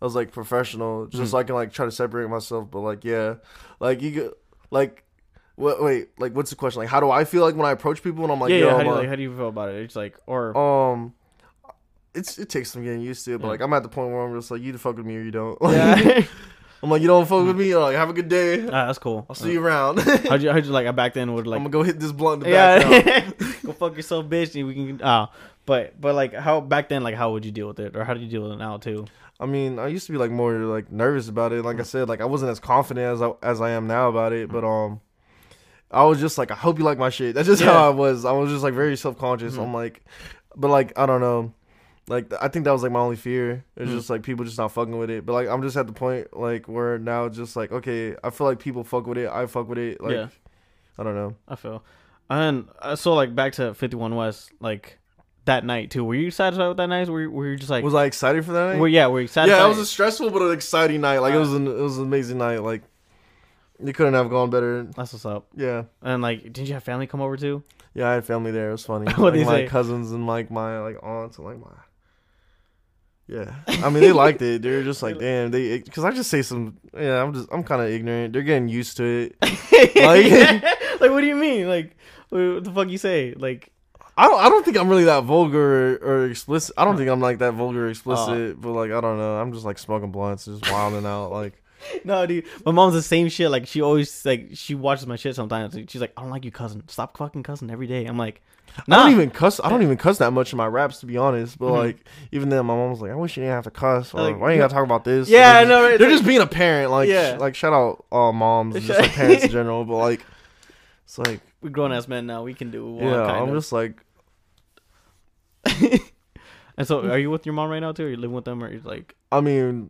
I was like professional, just Mhm. so I can like try to separate myself. But like yeah, like you like what wait like what's the question? Like how do I feel like when I approach people and I'm like yeah, yo yeah. How I'm do, you, like, how do you feel about it? It's like or um. It's, it takes some getting used to it, but Yeah. like I'm at the point where I'm just like, you either fuck with me or you don't. yeah, I'm like, you don't fuck with me. Or like, have a good day. Ah, that's cool. I'll see you around. How'd you, how'd you like? I back then would like I'm gonna go hit this blunt in the back yeah, go fuck yourself, bitch. And we can. Uh, but but like how back then, like how would you deal with it, or how do you deal with it now too? I mean, I used to be like more like nervous about it. Mm. Like I said, like I wasn't as confident as I as I am now about it. But um, I was just like, I hope you like my shit. That's just Yeah. how I was. I was just like very self conscious. Mhm. I'm like, but like I don't know. Like I think that was like my only fear. It's Mhm. just like people just not fucking with it. But like I'm just at the point like where now just like okay, I feel like people fuck with it. I fuck with it. Like Yeah. I don't know. I feel. And uh, so like back to 51 West, like that night too. Were you satisfied with that night? Were you, were you just like, Was I excited for that night? were, yeah, were you excited? yeah, it was a stressful but an exciting night. Like it was an it was an amazing night. Like it couldn't have gone better. That's what's up. Yeah. And like, did you have family come over too? Yeah, I had family there. It was funny. What'd like, my say? cousins and like my like aunts and like my. Yeah, I mean they liked it. They're just like, damn, they because I just say some. Yeah, I'm just I'm kind of ignorant. They're getting used to it. like, what do you mean? Like, what the fuck you say? Like, I don't I don't think I'm really that vulgar or, or explicit. I don't think I'm like that vulgar or explicit. Oh. But like I don't know. I'm just like smoking blunts, just wilding out. Like no, dude. My mom's the same shit. Like, she always like she watches my shit sometimes. She's like, I don't like you, cousin. Stop fucking cousin every day. I'm like, I don't even cuss. I don't even cuss that much in my raps to be honest. But Mhm. like even then, my mom was like, I wish you didn't have to cuss. Or Like, why you gotta talk about this? Yeah, Like, I know. Right? They're just being a parent, like Yeah. sh- like shout out all moms, and just like parents in general. But like, it's like we're grown ass men now. We can do. One, yeah, kind I'm of. just like And so, are you with your mom right now too? Or you living with them, or you like? I mean,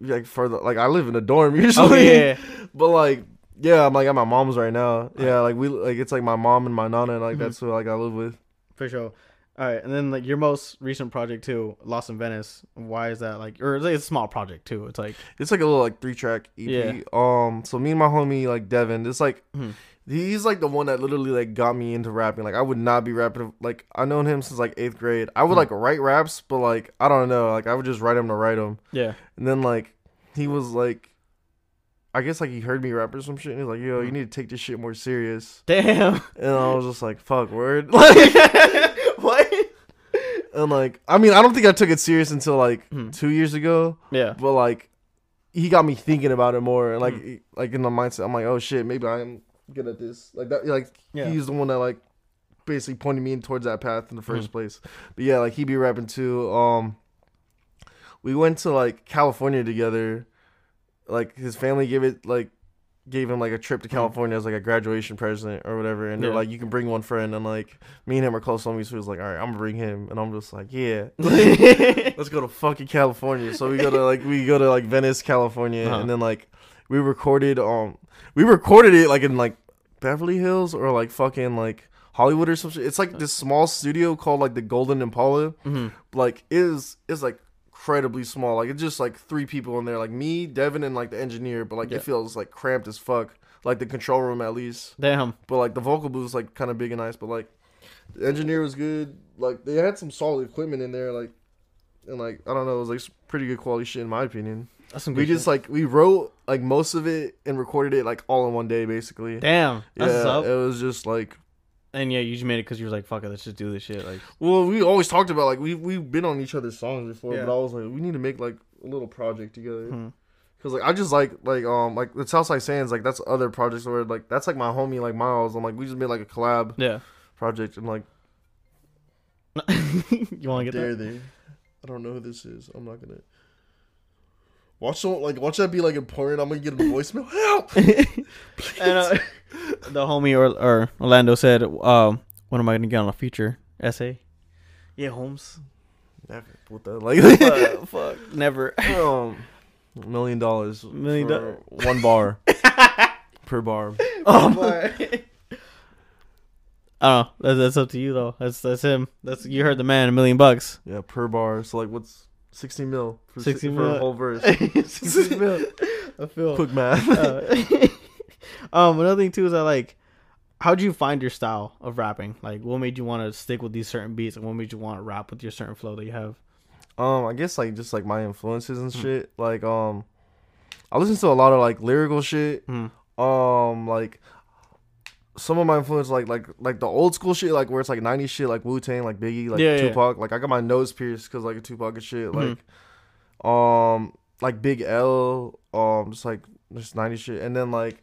like further like I live in a dorm usually, Oh yeah, but like yeah, I'm like at my mom's right now. Yeah, like we like it's like my mom and my nana, and like Mhm. that's who like I live with. for sure. All right, and then like your most recent project too, Lost in Venice. Why is that like, or it's like a small project too? It's like, It's like a little like three track EP. Yeah. Um, so me and my homie like Devin, it's like Mhm. He's like the one that literally like got me into rapping. Like I would not be rapping. Like I known him since like eighth grade. I would Hmm. like write raps, but like I don't know. Like I would just write them to write them. Yeah. And then like he was like, I guess like he heard me rap or some shit. And he was like, "Yo, Hmm. you need to take this shit more serious." Damn. And I was just like, "Fuck, word." Like, what? and like, I mean, I don't think I took it serious until like Hmm. two years ago. Yeah. But like, he got me thinking about it more. And like, Hmm. like in my mindset, I'm like, "Oh shit, maybe I am good at this." Like that. Like Yeah. he's the one that like basically pointed me in towards that path in the first Hmm. place. But yeah, like he be rapping too. Um, we went to like California together. Like his family gave it like gave him like a trip to California as like a graduation present or whatever, and they're Hmm. Like, you can bring one friend, and like me and him are close homies, so he was like, all right, I'm gonna bring him, and I'm just like, yeah. Let's go to fucking California. So we go to like we go to like Venice, California, Uh-huh. and then like we recorded um we recorded it like in like Beverly Hills or like fucking like Hollywood or something. It's like this small studio called like the Golden Impala. hmm Like is is like incredibly small. Like it's just like three people in there, like me, Devin, and like the engineer. But like Yeah. it feels like cramped as fuck. Like the control room at least. Damn. But like the vocal booth is like kind of big and nice. But like the engineer was good. Like they had some solid equipment in there. Like and like I don't know, it was like pretty good quality shit in my opinion. That's some We just like we wrote like most of it and recorded it like all in one day basically. Damn. That's what's yeah, up. it was just like And yeah, you just made it because you were like, fuck it, let's just do this shit. Like, well, we always talked about like we we've been on each other's songs before, Yeah. but I was like we need to make like a little project together. hmm. Cause like I just like like um like the Southside Saiyans like that's other projects where like that's like my homie like Miles. I'm like we just made like a collab yeah. project and like you want to get that? they? I don't know who this is. I'm not gonna watch someone like watch that be like important. I'm gonna get a voicemail. Help! And uh, the homie or, or Orlando said, um, "When am I gonna get on a feature essay?" Yeah, Holmes. Never put that like fuck, fuck, never. um million dollars Million for do- one bar per bar. oh boy. I don't know. That's, that's up to you though. That's that's him. That's you heard the man. A million bucks. Yeah, per bar. So like what's sixty mil for 60 for mil. a whole verse? 60 mil. I feel. Quick math. Uh, um, another thing too is that like, how'd you find your style of rapping? Like, what made you want to stick with these certain beats, and what made you want to rap with your certain flow that you have? Um, I guess like just like my influences and Hmm. shit. Like um, I listen to a lot of like lyrical shit. Hmm. Um, like some of my influence like like like the old school shit, like where it's like '90s shit, like Wu Tang, like Biggie, like Yeah, yeah. Tupac. Like I got my nose pierced because like a Tupac and shit. Mhm. Like um, like Big L. Um, just like just '90s shit, and then like.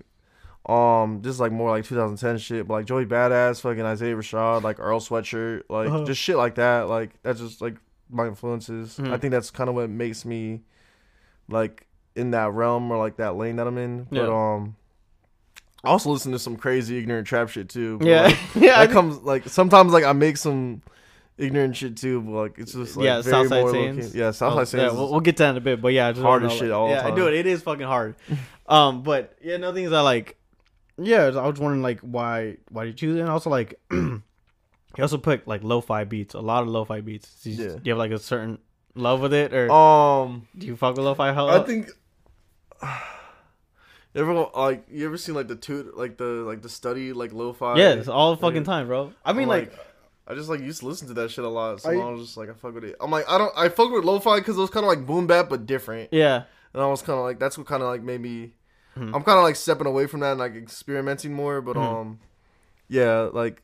Um, just like more like 2010 shit, but like Joey Badass, fucking Isaiah Rashad, like Earl Sweatshirt, like Uh-huh. just shit like that. Like that's just like my influences. Mhm. I think that's kind of what makes me like in that realm or like that lane that I'm in. But Yeah. um, I also listen to some crazy ignorant trap shit too. Yeah, like, yeah. that comes like sometimes like I make some ignorant shit too, but like it's just like Yeah, very Southside low-key. Oh, Southside Saiyans. Yeah, we'll, we'll get to that in a bit, but yeah, I just Hard as shit like- all the yeah, I time. do it. It is fucking hard. um, but yeah, another thing is that like, yeah, I was wondering like why why did you choose it, and also like, you also put like lo-fi beats, a lot of lo-fi beats. Do you, Yeah. do you have like a certain love with it, or um, do you fuck with lo-fi? How, I think. Everyone like you ever seen like the two like the like the study like lo-fi yeah, it's all the fucking Yeah. time, bro. I mean, I'm like, I just like used to listen to that shit a lot, so I- I, was just like I fuck with it. I'm like I don't I fuck with lo-fi because it was kind of like boom bap but different, yeah, and I was kind of like that's what kind of like made me. Mhm. I'm kind of like stepping away from that and like experimenting more, but Mhm. um, yeah, like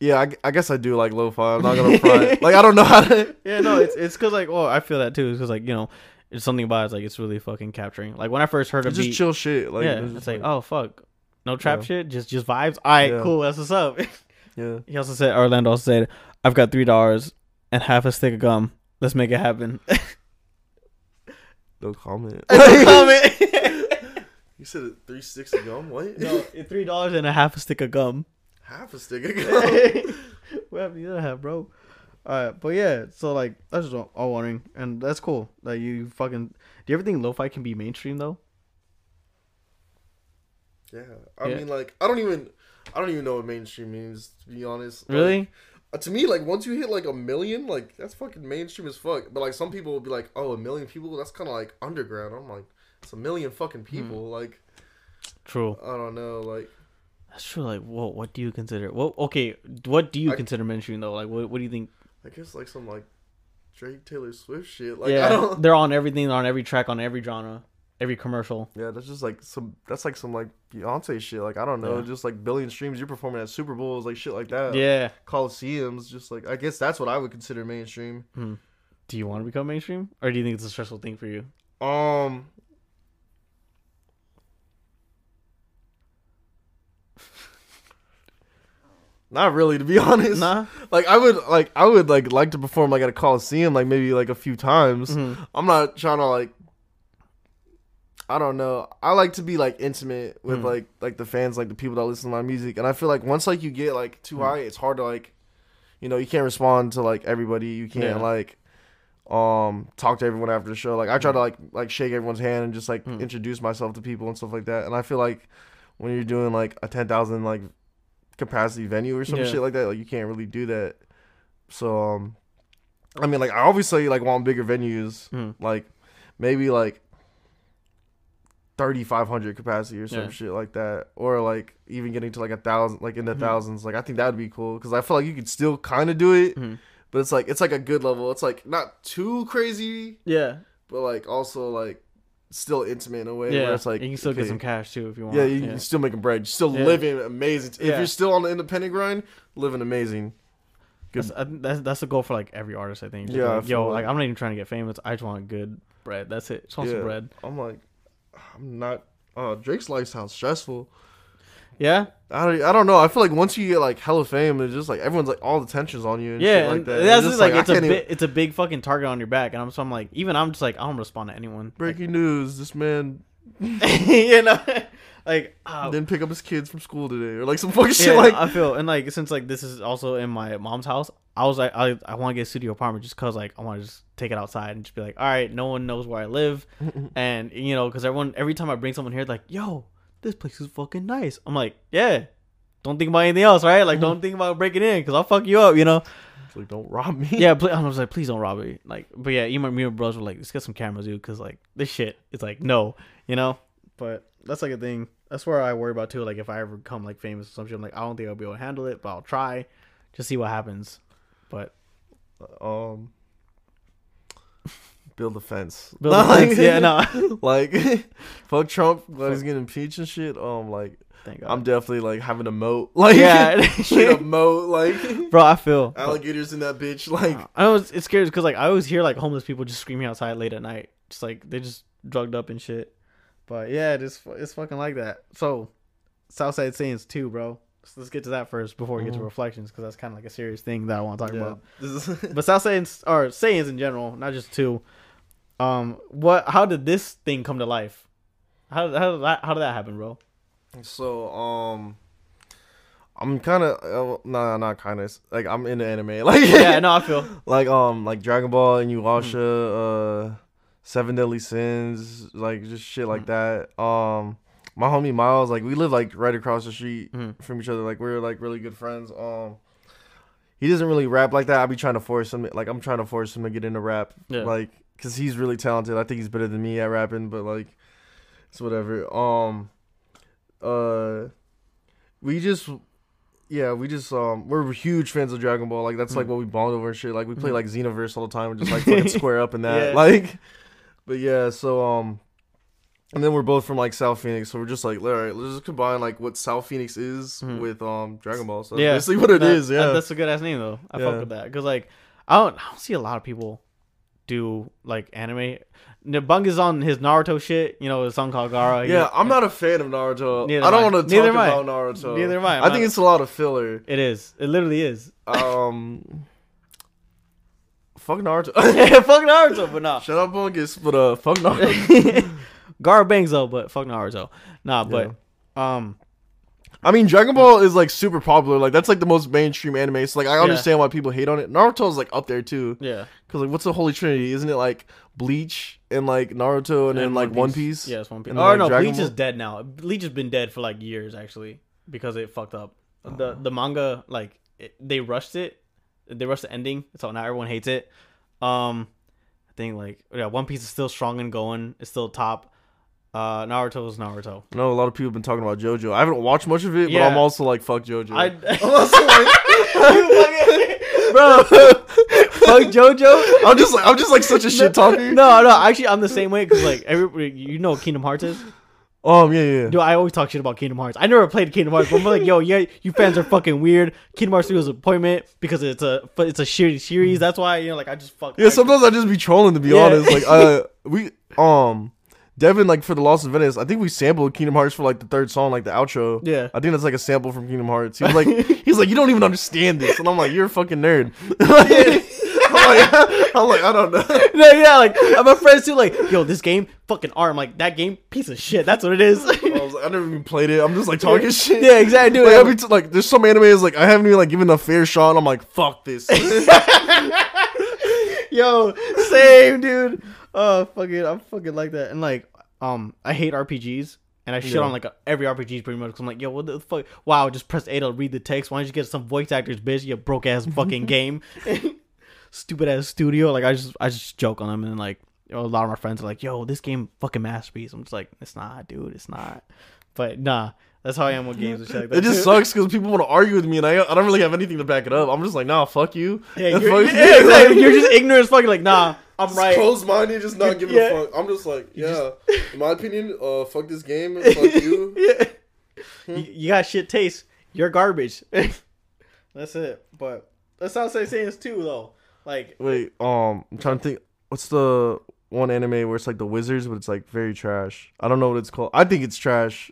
yeah, I, I guess I do like lo-fi. I'm not gonna front. like I don't know how to. yeah, no, it's it's because like, well, I feel that too. It's because like you know, it's something about it's like it's really fucking capturing. Like when I first heard a It's beat, just chill shit. Like yeah, it's it's, just like, oh fuck, no trap Yeah. shit, just just vibes. All right, Yeah. cool, that's what's up. yeah. he also said Orlando also said, "I've got three dollars and half a stick of gum. Let's make it happen." No comment. no comment. You said it three sticks of gum. What? no, three dollars and a half a stick of gum. half a stick of gum. Whatever you have, bro. Alright, but yeah, so like that's just all, all wondering, and that's cool. Like you fucking. Do you ever think lo-fi can be mainstream though? Yeah, I Yeah. mean, like, I don't even, I don't even know what mainstream means. To be honest, Really? uh, to me, like, once you hit like a million, like, that's fucking mainstream as fuck. But like, some people will be like, oh, a million people, that's kind of like underground. I'm like, it's a million fucking Hmm. people. Like, True. I don't know, like, That's true. Like, whoa, what do you consider? Well, okay, what do you I- consider mainstream though? Like, what what do you think? I guess like some like Drake Taylor Swift shit. Like I yeah, don't. they're on everything. They're on every track, on every genre, every commercial. Yeah, that's just like some. That's like some like Beyonce shit. Like I don't know, Yeah. just like billion streams. You're performing at Super Bowls, like shit like that. Yeah. Coliseums, just like I guess that's what I would consider mainstream. Hmm. Do you want to become mainstream, or do you think it's a stressful thing for you? Um. Not really, to be honest. Nah. Like I would like I would like like to perform like at a coliseum, like maybe like a few times. Mhm. I'm not trying to like. I don't know. I like to be like intimate with Mm. like like the fans, like the people that listen to my music, and I feel like once like you get like too Mm. high, it's hard to like, you know, you can't respond to like everybody. You can't Yeah. like, um, talk to everyone after the show. Like I try to like like shake everyone's hand and just like Mm. introduce myself to people and stuff like that. And I feel like when you're doing like a ten thousand like capacity venue or some Yeah. shit like that, like you can't really do that. So um, I mean, like I obviously like want bigger venues, Mm. like maybe like thirty five hundred capacity or some Yeah. shit like that, or like even getting to like a thousand, like in the Mhm. thousands. Like I think that would be cool because I feel like you could still kind of do it, Mhm. but it's like it's like a good level. It's like not too crazy, Yeah. but like also like still intimate in a way Yeah. where it's like you can still get some cash too if you want. yeah, you, you're still a bread. You're still Yeah. living amazing. If Yeah. you're still on the independent grind, living amazing. Good. That's, that's that's the goal for like every artist. I think. Just Yeah, like, yo, like like- I'm not even trying to get famous. I just want good bread. That's it. Just want some bread. I'm like, I'm not. Uh, Drake's life sounds stressful. Yeah. I don't, I don't know. I feel like once you get like hella fame, it's just like everyone's like all the tension's on you. And Yeah, shit like that. that's It's just just like, it's a can't even- it's a big fucking target on your back, and I'm so I'm like even I'm just like I don't respond to anyone. Like, breaking news: This man you know, like uh, didn't pick up his kids from school today, or like some fucking yeah, shit like. I feel and like since like this is also in my mom's house, I was like I I want to get a studio apartment just cause like I want to just take it outside and just be like, all right, no one knows where I live, and you know, cause everyone every time I bring someone here, like, yo, this place is fucking nice. I'm like, yeah. Don't think about anything else, right? Like, don't think about breaking in, cause I'll fuck you up, you know. It's like, don't rob me. yeah, pl- I was like, please don't rob me. Like, but yeah, even me and bros were like, let's get some cameras, dude, because like this shit, it's like no, you know. But that's like a thing. That's where I worry about too. Like if I ever become like famous or something, I'm like, I don't think I'll be able to handle it, but I'll try, just see what happens. But Um. Build a fence. build a fence, yeah, no. like, fuck Trump. Glad he's getting impeached and shit. Um, like, Thank God. I'm definitely like having a moat. Like, yeah, straight up moat. Like, bro, I feel. alligators in that bitch. Like, I know it's, it's scary because like I always hear like homeless people just screaming outside late at night, just like they just drugged up and shit. But yeah, it's it's fucking like that. So, Southside Saints too, bro. So let's get to that first before we get to Mhm. reflections because that's kind of like a serious thing that I want to talk yeah. about. But Southside or Saiyans in general, not just two. Um, what? How did this thing come to life? How how did that how did that happen, bro? So, um, I'm kind of uh, nah, not kind of like I'm into anime. Like, Yeah, no, I feel. like um, like Dragon Ball and Hmm. Inuyasha, uh, Seven Deadly Sins, like just shit like Mm. that. Um, my homie Miles, like we live like right across the street Mhm. from each other. Like we're like really good friends. Um, he doesn't really rap like that. I be trying to force him. Like I'm trying to force him to get into rap. Yeah. Like, cause he's really talented. I think he's better than me at rapping. But like, it's whatever. Um, uh, we just. Yeah, we just um we're huge fans of Dragon Ball. Like that's like Mm. what we bond over and shit. Like we play Mhm. like Xenoverse all the time and just like fucking square up in that. Yeah. Like but yeah, so um and then we're both from like South Phoenix, so we're just like, all right, let's just combine like what South Phoenix is Mhm. with um Dragon Ball. So Yeah, basically what it That- is. Yeah, that's a good ass name though. I fuck with that because like I don't I don't see a lot of people do like anime. Bunga's on his Naruto shit. You know, his song called Gaara. He- yeah. I'm not a fan of Naruto. Neither I don't want to talk about Naruto. Neither am I. I'm I think not- it's a lot of filler. It is. It literally is. Um, fuck Naruto. fuck Naruto, but nah. Shut up, Bungus, but uh, fuck Naruto. Gaara bangs though, but fuck Naruto. Nah, but um, I mean, Dragon Ball is like super popular. Like that's like the most mainstream anime. So like I understand why people hate on it. Naruto's like up there too. yeah. Cause like what's the Holy Trinity? Isn't it like Bleach and like Naruto and, then like One Piece? Yeah, it's One Piece. And Oh like, no, Dragon Bleach is dead now. Bleach has been dead for like years actually because it fucked up. The the manga like it, they rushed it. They rushed the ending, so now everyone hates it. Um, I think like yeah, One Piece is still strong and going. It's still top. Uh, Naruto is Naruto. I know a lot of people have been talking about JoJo. I haven't watched much of it, Yeah. but I'm also like, fuck JoJo. I, I'm also like, bro, fuck JoJo. I'm just like, I'm just like such a shit talker. No, no, actually, I'm the same way because like everybody, you know, what Kingdom Hearts is. Um, yeah, yeah. Dude, I always talk shit about Kingdom Hearts. I never played Kingdom Hearts, but I'm like, yo, yeah, you fans are fucking weird. Kingdom Hearts 3 was an appointment because it's a it's a shitty series. That's why you know, like I just fuck. Yeah, sometimes I just be trolling to be Yeah. honest. Like, uh, we um, Devin like for the Lost in Venice. I think we sampled Kingdom Hearts for like the third song, like the outro. Yeah. I think that's like a sample from Kingdom Hearts. He was like, he's like, you don't even understand this, and I'm like, you're a fucking nerd. I'm, like, I'm like, I don't know. no, yeah, like I'm a friend too. Like, yo, this game fucking arm. Like that game, piece of shit. That's what it is. I was like, I never even played it. I'm just like talking shit. yeah, exactly, dude. Like, every t- like there's some anime is like I haven't even like given a fair shot. I'm like, fuck this. Yo, same dude. Oh fuck it, I'm fucking like that. And like, um, I hate RPGs, and I shit Yeah. on like every RPG pretty much. Cause I'm like, yo, what the fuck? Wow, just press A to read the text. Why don't you get some voice actors, bitch? You broke ass fucking game, stupid ass studio. Like I just, I just joke on them, and like, you know, a lot of my friends are like, yo, this game fucking masterpiece. I'm just like, it's not, dude, it's not. But nah, that's how I am with games and shit like that. it just sucks because people want to argue with me, and I I don't really have anything to back it up. I'm just like, nah, fuck you. Yeah, you're, fuck- yeah, exactly. you're just ignorant as fucking like, nah, I'm right. Closed minded, just not giving Yeah. a fuck. I'm just like, yeah. In my opinion, uh, fuck this game. Fuck you. yeah. You, you got shit taste. You're garbage. that's it. But that sounds like saying too though. Like Wait, um, I'm trying to think. What's the one anime where it's like the wizards, but it's like very trash? I don't know what it's called. I think it's trash.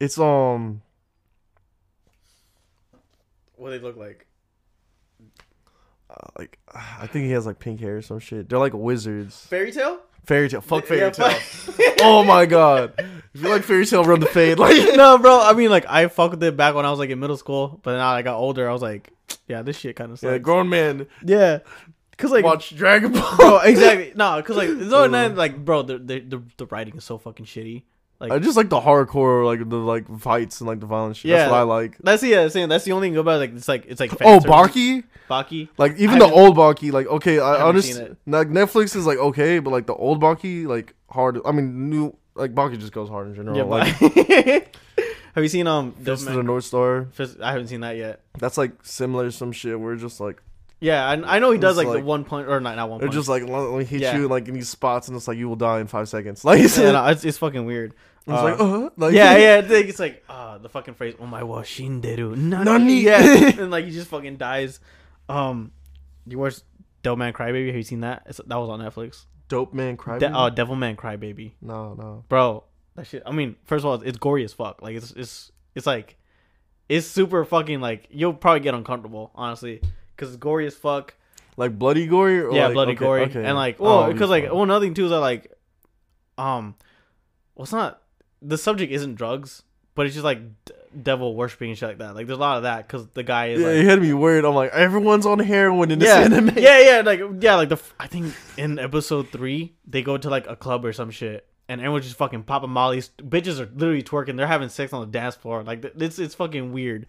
It's um, what they look like. Uh, like I think he has like pink hair or some shit. They're like wizards. Fairy Tail? Fairy Tail. Fuck fairy Yeah, tale. oh my god. If you like Fairy Tail, run the fade. Like no, bro. I mean, like I fucked with it back when I was like in middle school, but now I got older. I was like, yeah, this shit kind of yeah, grown man Yeah, cause like, watch Dragon Ball. bro, exactly. No, cause like, no, no, like, bro, the the the writing is so fucking shitty. Like, I just like the hardcore, like the like fights and like the violent shit. Yeah. That's what I like. that's yeah, saying that's the only thing about it. like it's like it's like Oh. Baki. Baki. Like even the old Baki, like okay, I, haven't understand. Like Netflix is like okay, but like the old Baki, like hard. I mean, new like Baki just goes hard in general. Yeah, like have you seen um? Fist of Devilman- the North Star. Fist- I haven't seen that yet. That's like similar to some shit where it's just like Yeah, I, I know he does like, like- the one punch or not not one they're punch. just like let me hit Yeah. you like in these spots and it's like you will die in five seconds. Like it's, yeah, no, it's, it's fucking weird. it's Uh, like uh like yeah, yeah. It's like, uh, the fucking phrase "Oh my wa shinderu nani." Nani? Yeah, and like he just fucking dies. Um, you watch Dope Man Crybaby? Have you seen that? It's, that was on Netflix. Dope man cry. De- uh, Devilman Crybaby, no, no. bro. That shit. I mean, first of all, it's gory as fuck. Like it's it's it's like it's super fucking like you'll probably get uncomfortable honestly because it's gory as fuck. Like bloody gory or yeah, like- bloody okay, gory, okay. and like, Oh, well, it'll because like, well, another thing too is that like, um, well, it's not the subject isn't drugs, but it's just like d- devil worshiping and shit like that. Like, there's a lot of that because the guy is yeah, like, it had me worried. I'm like everyone's on heroin in this yeah, anime. yeah, yeah, like, yeah, like the f- I think in episode three they go to like a club or some shit. And everyone's just fucking popping mollies. Bitches are literally twerking. They're having sex on the dance floor. Like it's it's fucking weird.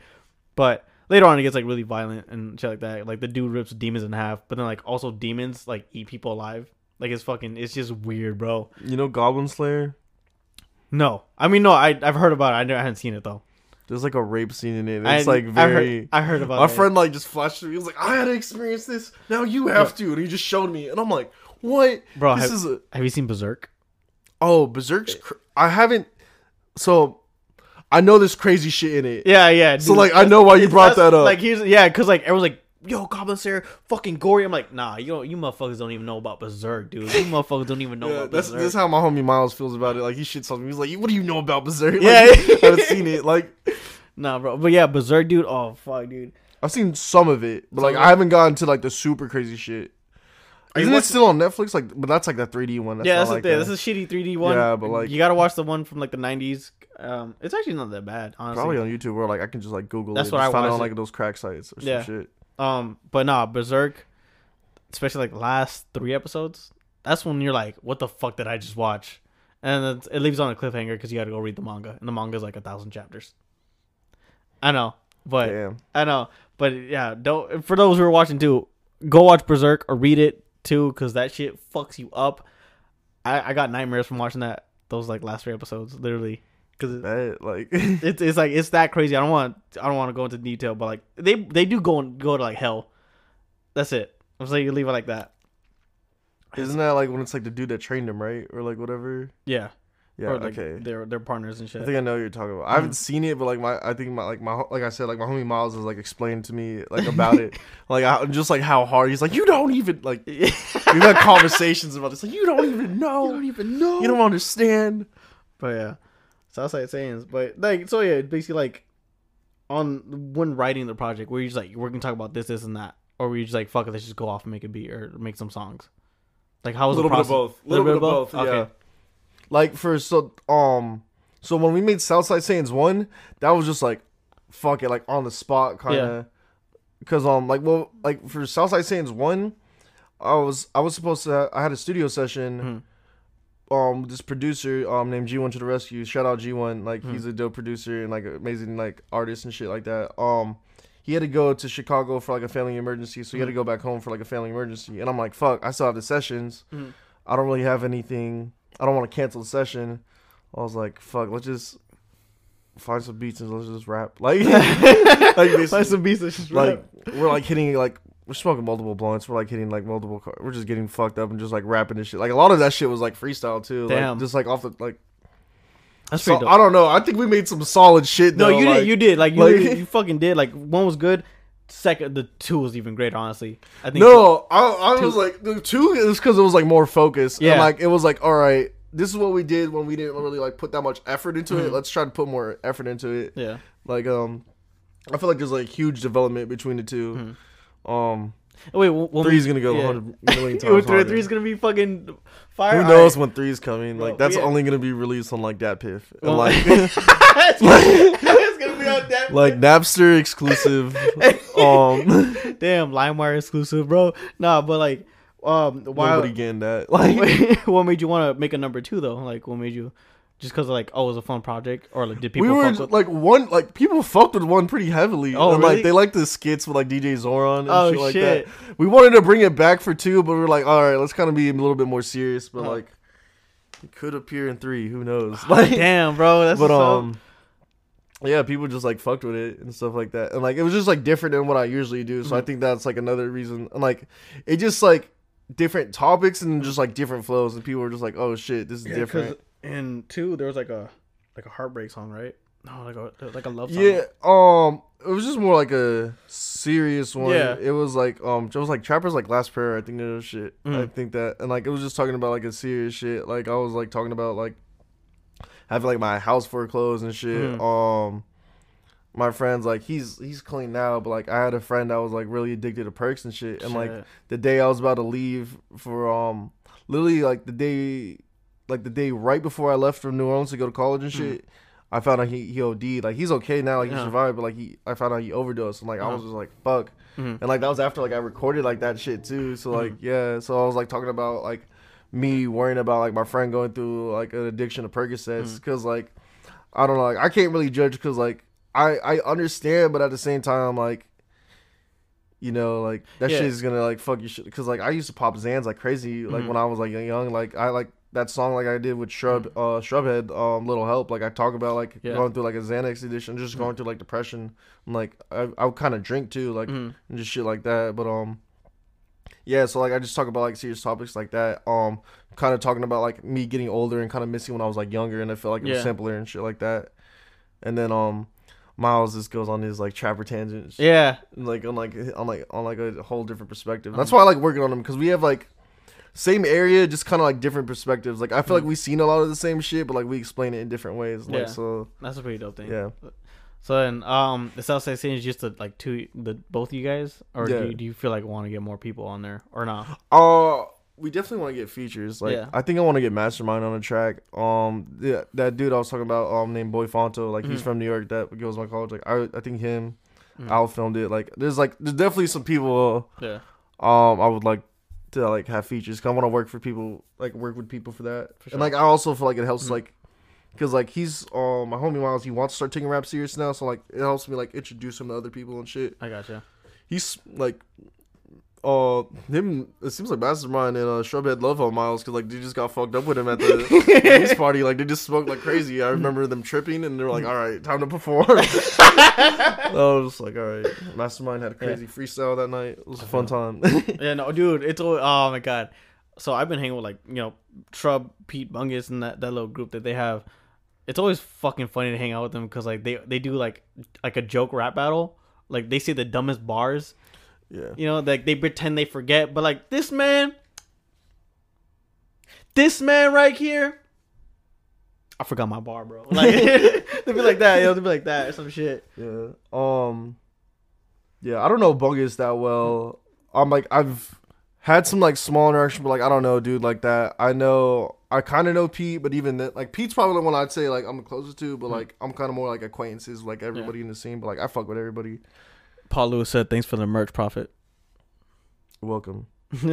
But later on, it gets like really violent and shit like that. Like the dude rips demons in half, but then like also demons like eat people alive. Like it's fucking, it's just weird, bro. You know Goblin Slayer? No, I mean no, I I've heard about it. I, never, I haven't seen it though. There's like a rape scene in it. I- It's like I very. heard, I heard about it. My that. friend like just flashed me. He was like, "I had to experience this. Now you have to." And he just showed me, and I'm like, "What, Bro, This have- is a Have you seen Berserk? oh Berserk's. Eh. Cr- I haven't. So, I know there's crazy shit in it. Yeah, yeah. So like I know why you brought that up. Like he's yeah, because like everyone's like, "Yo, Goblin Slayer, fucking gory." I'm like, nah, you don't, you motherfuckers don't even know about Berserk, dude. You motherfuckers don't even know Yeah, about that's Berserk. this is how my homie Miles feels about it. Like he shits on me. He's like, "What do you know about Berserk?" Like, Yeah. I haven't seen it. Like nah, bro. But yeah, Berserk, dude. Oh fuck, dude. I've seen some of it, but like Some of I haven't gotten to like the super crazy shit. Isn't it watching- still on Netflix? Like, but that's like the 3D one. That's yeah, that's like the. This is shitty 3D one. Yeah, but, like- you gotta watch the one from like the 90s. Um, it's actually not that bad, honestly. Probably on YouTube where like I can just like Google That's it. what I find it on like those crack sites or some Yeah. shit. Um, but nah, Berserk, especially like last three episodes. That's when you're like, what the fuck did I just watch? And it, it leaves on a cliffhanger because you got to go read the manga, and the manga is like a thousand chapters. I know, but Damn. I know, but yeah, don't. For those who are watching too, go watch Berserk or read it too, because that shit fucks you up. I, I got nightmares from watching that. those like last three episodes, literally, because That, like it's it's like it's that crazy. I don't want I don't want to go into detail, but like they they do go and go to like hell. That's it. I'm saying you leave it like that. isn't that like when it's like the dude that trained him, right? Or like whatever. Yeah. Yeah, or like okay. they're they're partners and shit. I think I know what you're talking about. I haven't seen it, but like my, I think my like my like I said, like my homie Miles has like explained to me like about it, like I, just like how hard he's like you don't even like we've had conversations about this. Like you don't even know, you don't even know. You don't understand. But yeah, Southside Saiyans. But like, so yeah, basically like on when writing the project, where you just like we're gonna talk about this, this, and that, or were you just like fuck it, let's just go off and make a beat or make some songs. Like how was a little the process? A little, bit of both. Yeah. Like for so um so when we made Southside Saints one, that was just like fuck it, like on the spot kind of. Cause um like well like for Southside Saints one, I was I was supposed to I had a studio session. Um, this producer um named G1 to the rescue. Shout out G1, like he's a dope producer and like amazing like artist and shit like that. Um, he had to go to Chicago for like a family emergency, so he had to go back home for like a family emergency. And I'm like, fuck, I still have the sessions. Mhm. I don't really have anything. I don't want to cancel the session. I was like, fuck, let's just find some beats and let's just rap. Like, like, basically, Play some beats. and just like we're like hitting like we're smoking multiple blunts. We're like hitting like multiple. Car- we're just getting fucked up and just like rapping and shit. Like a lot of that shit was like freestyle too. Damn. Like, just like off the like. that's So, pretty dope. I don't know. I think we made some solid shit. no, though, you like, did. You did. Like you, like- you fucking did. Like one was good. Second, the two was even great. Honestly, I think. No, I, I Two- was like the two is because it was like more focused. Yeah. and like it was like all right. This is what we did when we didn't really like put that much effort into it. Mhm. Let's try to put more effort into it. Yeah. Like um, I feel like there's like huge development between the 2 Um, Oh, wait, when we- three's gonna go yeah. 100 million times. three, three's gonna be fucking fire. Who knows when three's coming? Bro, Like that's we- only gonna be released on like DatPiff and Well- like it's, gonna be on that. like Napster exclusive. Um, Damn, LimeWire exclusive, bro. Nah, but like, um, why? nobody getting that. Like what made you want to make a number two though? Like, what made you? Just because like, oh, it was a fun project, or like, did people we were with? like one like people fucked with one pretty heavily. Oh, and, really? like they like the skits with like DJ Zoran and Oh, shit like shit. that. We wanted to bring it back for two, but we were like, all right, let's kind of be a little bit more serious. But Uh-huh. like, it could appear in three. Who knows? Like, Damn, bro, that's but up. um, yeah, people just like fucked with it and stuff like that, and like it was just like different than what I usually do. So I Mhm. think that's like another reason. And like, it just like different topics and just like different flows, and people were just like, oh shit, this is Yeah, different. And two, there was like a like a heartbreak song, right? No, like a like a love song. Yeah, um, it was just more like a serious one. Yeah. it was like um, it was like Trapper's like last prayer. I think that was shit. I Mm. think that, and like it was just talking about like a serious shit. Like I was like talking about like having like my house foreclosed and shit. Mhm. Um, my friends like he's he's clean now, but like I had a friend that was like really addicted to perks and shit. And like the day I was about to leave for um, literally like the day, like the day right before I left from New Orleans to go to college and Mhm. shit. I found out he, he OD'd. Like he's okay now, like he Yeah. survived, but like he I found out he overdosed and like I Uh-huh. was just like fuck. Mhm. And like that was after like I recorded like that shit too. So like yeah, so I was like talking about like me worrying about like my friend going through like an addiction to Percocets because like I don't know, like I can't really judge because like I I understand, but at the same time like. You know, like that Yeah. shit is gonna like fuck you shit. Cause like I used to pop Xans like crazy, like Mhm. when I was like young. Like I like that song like I did with Shrub, uh, Shrubhead, um, Little Help. Like I talk about like Yeah. going through like a Xanax addiction, just going through like depression. And like I I would kind of drink too, like Mhm. and just shit like that. But um, yeah. So like I just talk about like serious topics like that. Um, kind of talking about like me getting older and kind of missing when I was like younger, and I felt like it was Yeah. simpler and shit like that. And then um, Miles just goes on his like trapper tangents, Yeah, and, like on like on like on like a whole different perspective. That's why I like working on them because we have like same area, just kind of like different perspectives. Like I feel like we've seen a lot of the same shit, but like we explain it in different ways. Like Yeah. so, that's a pretty dope thing. yeah. So then, um, the Southside Scene is just the, like two, the both of you guys, or Yeah. do, you, do you feel like want to get more people on there or not? Uh we definitely want to get features. Like Yeah. I think I want to get Mastermind on a track. Um yeah, that dude I was talking about um named Boy Fonto, like he's Mhm. from New York that goes to my college. Like I I think him Mhm. Al filmed it. Like there's like there's definitely some people Yeah, um I would like to like have features. Cause I want to work for people like work with people for that. For sure. And like I also feel like it helps Mhm. like because like he's um my homie Miles he wants to start taking rap serious now. So like it helps me like introduce him to other people and shit I gotcha. he's like uh, him. It seems like Mastermind and uh, Shrubhead love on Miles because like they just got fucked up with him at the release party. Like they just smoked like crazy. I remember them tripping and they were like, "All right, time to perform." I was like, "All right." Mastermind had a crazy freestyle that night. It was a fun time. Yeah, no, dude, it's always, oh my god. So I've been hanging with like you know Trub, Pete Bungus, and that, that little group that they have. It's always fucking funny to hang out with them because like they they do like like a joke rap battle. Like they say the dumbest bars. yeah. You know, like they pretend they forget, but like this man, this man right here. I forgot my bar, bro. Like they'd be like that, yo. They'd be like that or some shit. Yeah. Um. Yeah, I don't know Bungus that well. I'm like I've had some like small interaction, but like I don't know, dude, like that. I know I kind of know Pete, but even then, like Pete's probably the one I'd say like I'm closest to, but like I'm kind of more like acquaintances, like everybody in the scene. But like I fuck with everybody. Paul Lewis said, "Thanks for the merch profit." Welcome.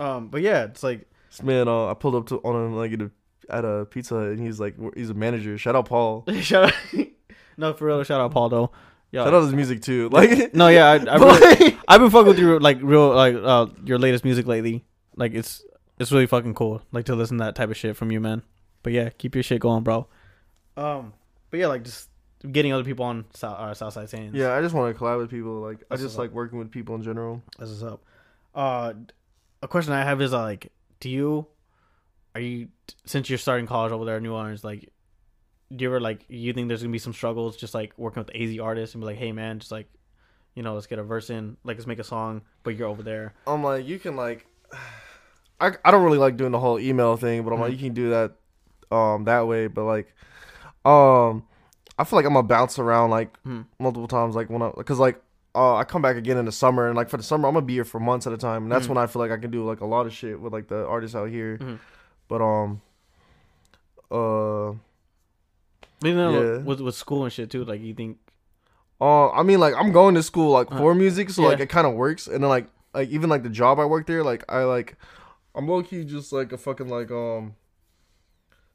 um, but yeah, it's like This man, uh, I pulled up to on him like at a, at a pizza and he's like he's a manager. Shout out Paul. shout out, no for real. Shout out Paul though. Yeah. Shout out his music too. Like No, yeah, I, I really, I've been fucking with your like real like uh your latest music lately. Like it's it's really fucking cool. Like to listen to that type of shit from you, man. But yeah, keep your shit going, bro. Um, but yeah, like just getting other people on South uh, Southside Saints. yeah, I just want to collab with people. Like I just what's like working with people in general. That's what's up. Uh, a question I have is uh, like, do you, are you since you're starting college over there in New Orleans, like, do you ever like you think there's gonna be some struggles just like working with AZ artists and be like, hey man, just like, you know, let's get a verse in, like let's make a song, but you're over there. I'm like, you can like, I, I don't really like doing the whole email thing, but I'm like, Mhm. you can do that, um, that way. But like, um, I feel like I'm gonna bounce around like Hmm. multiple times, like when I, cause like, uh, I come back again in the summer, and like for the summer, I'm gonna be here for months at a time, and that's Mhm. when I feel like I can do like a lot of shit with like the artists out here. Mhm. But um, uh, But even though Yeah. with with school and shit too, like you think, Uh, I mean, like I'm going to school like Uh, for music, so like it kind of works. And then like like even like the job I work there, like I like I'm low key just like a fucking like um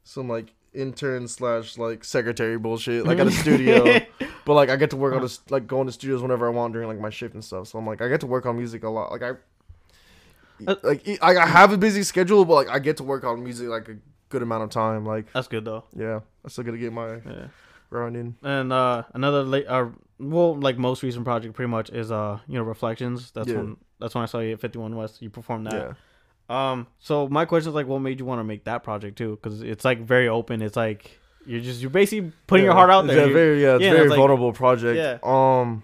some like intern slash like secretary bullshit like at a studio. But like I get to work on this like going to studios whenever I want during like my shift and stuff. So I'm like I get to work on music a lot. Like I Uh, like i have a busy schedule, but like I get to work on music like a good amount of time. Like That's good though. yeah, I still gotta get my Yeah. round in. And uh another late uh well like most recent project pretty much is uh you know Reflections. That's Yeah. when that's when I saw you at 51 West. You performed that. Yeah. Um. So my question is like, what made you want to make that project too? Because it's like very open. It's like you're just you're basically putting your heart out there. You- very yeah, it's yeah, very it's like- vulnerable project. Yeah. Um,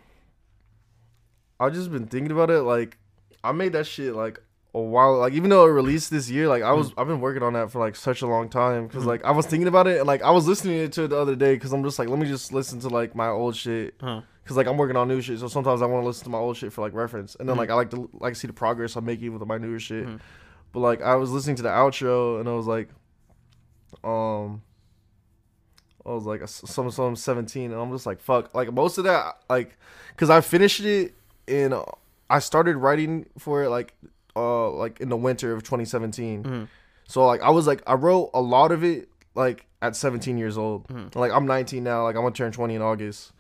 I've just been thinking about it. Like, I made that shit like a while. Like, even though it released this year, like I was I've been working on that for like such a long time. because Mhm. like I was thinking about it and like I was listening to it the other day because I'm just like let me just listen to like my old shit Huh. because like I'm working on new shit. So sometimes I want to listen to my old shit for like reference, and then Mhm. like I like to like see the progress I'm making with my newer shit. Mhm. But like I was listening to the outro and I was like, um, I was like some some 17, and I'm just like fuck. Like most of that, like, cause I finished it in, uh, I started writing for it like, uh, like in the winter of 2017. Mhm. So like I was like I wrote a lot of it like at 17 years old. Mhm. Like I'm 19 now. Like I'm gonna turn 20 in August,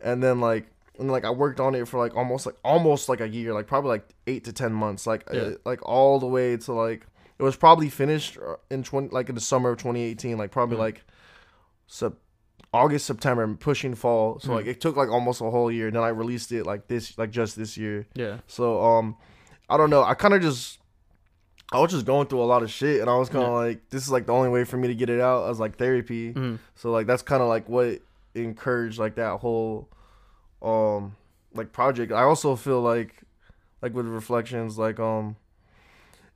and then like and like I worked on it for like almost like almost like a year. Like probably like eight to 10 months. Like Yeah. uh, like all the way to like it was probably finished uh, in 20 like in the summer of 2018. Like probably Mhm. like sep- August September and pushing fall. So Mhm. like it took like almost a whole year. And then I released it like this like just this year. Yeah. So um, I don't know. I kind of just I was just going through a lot of shit, and I was kind of Yeah. like, this is like the only way for me to get it out I was like therapy. Mhm. So like that's kind of like what encouraged like that whole um like project. I also feel like like with reflections like um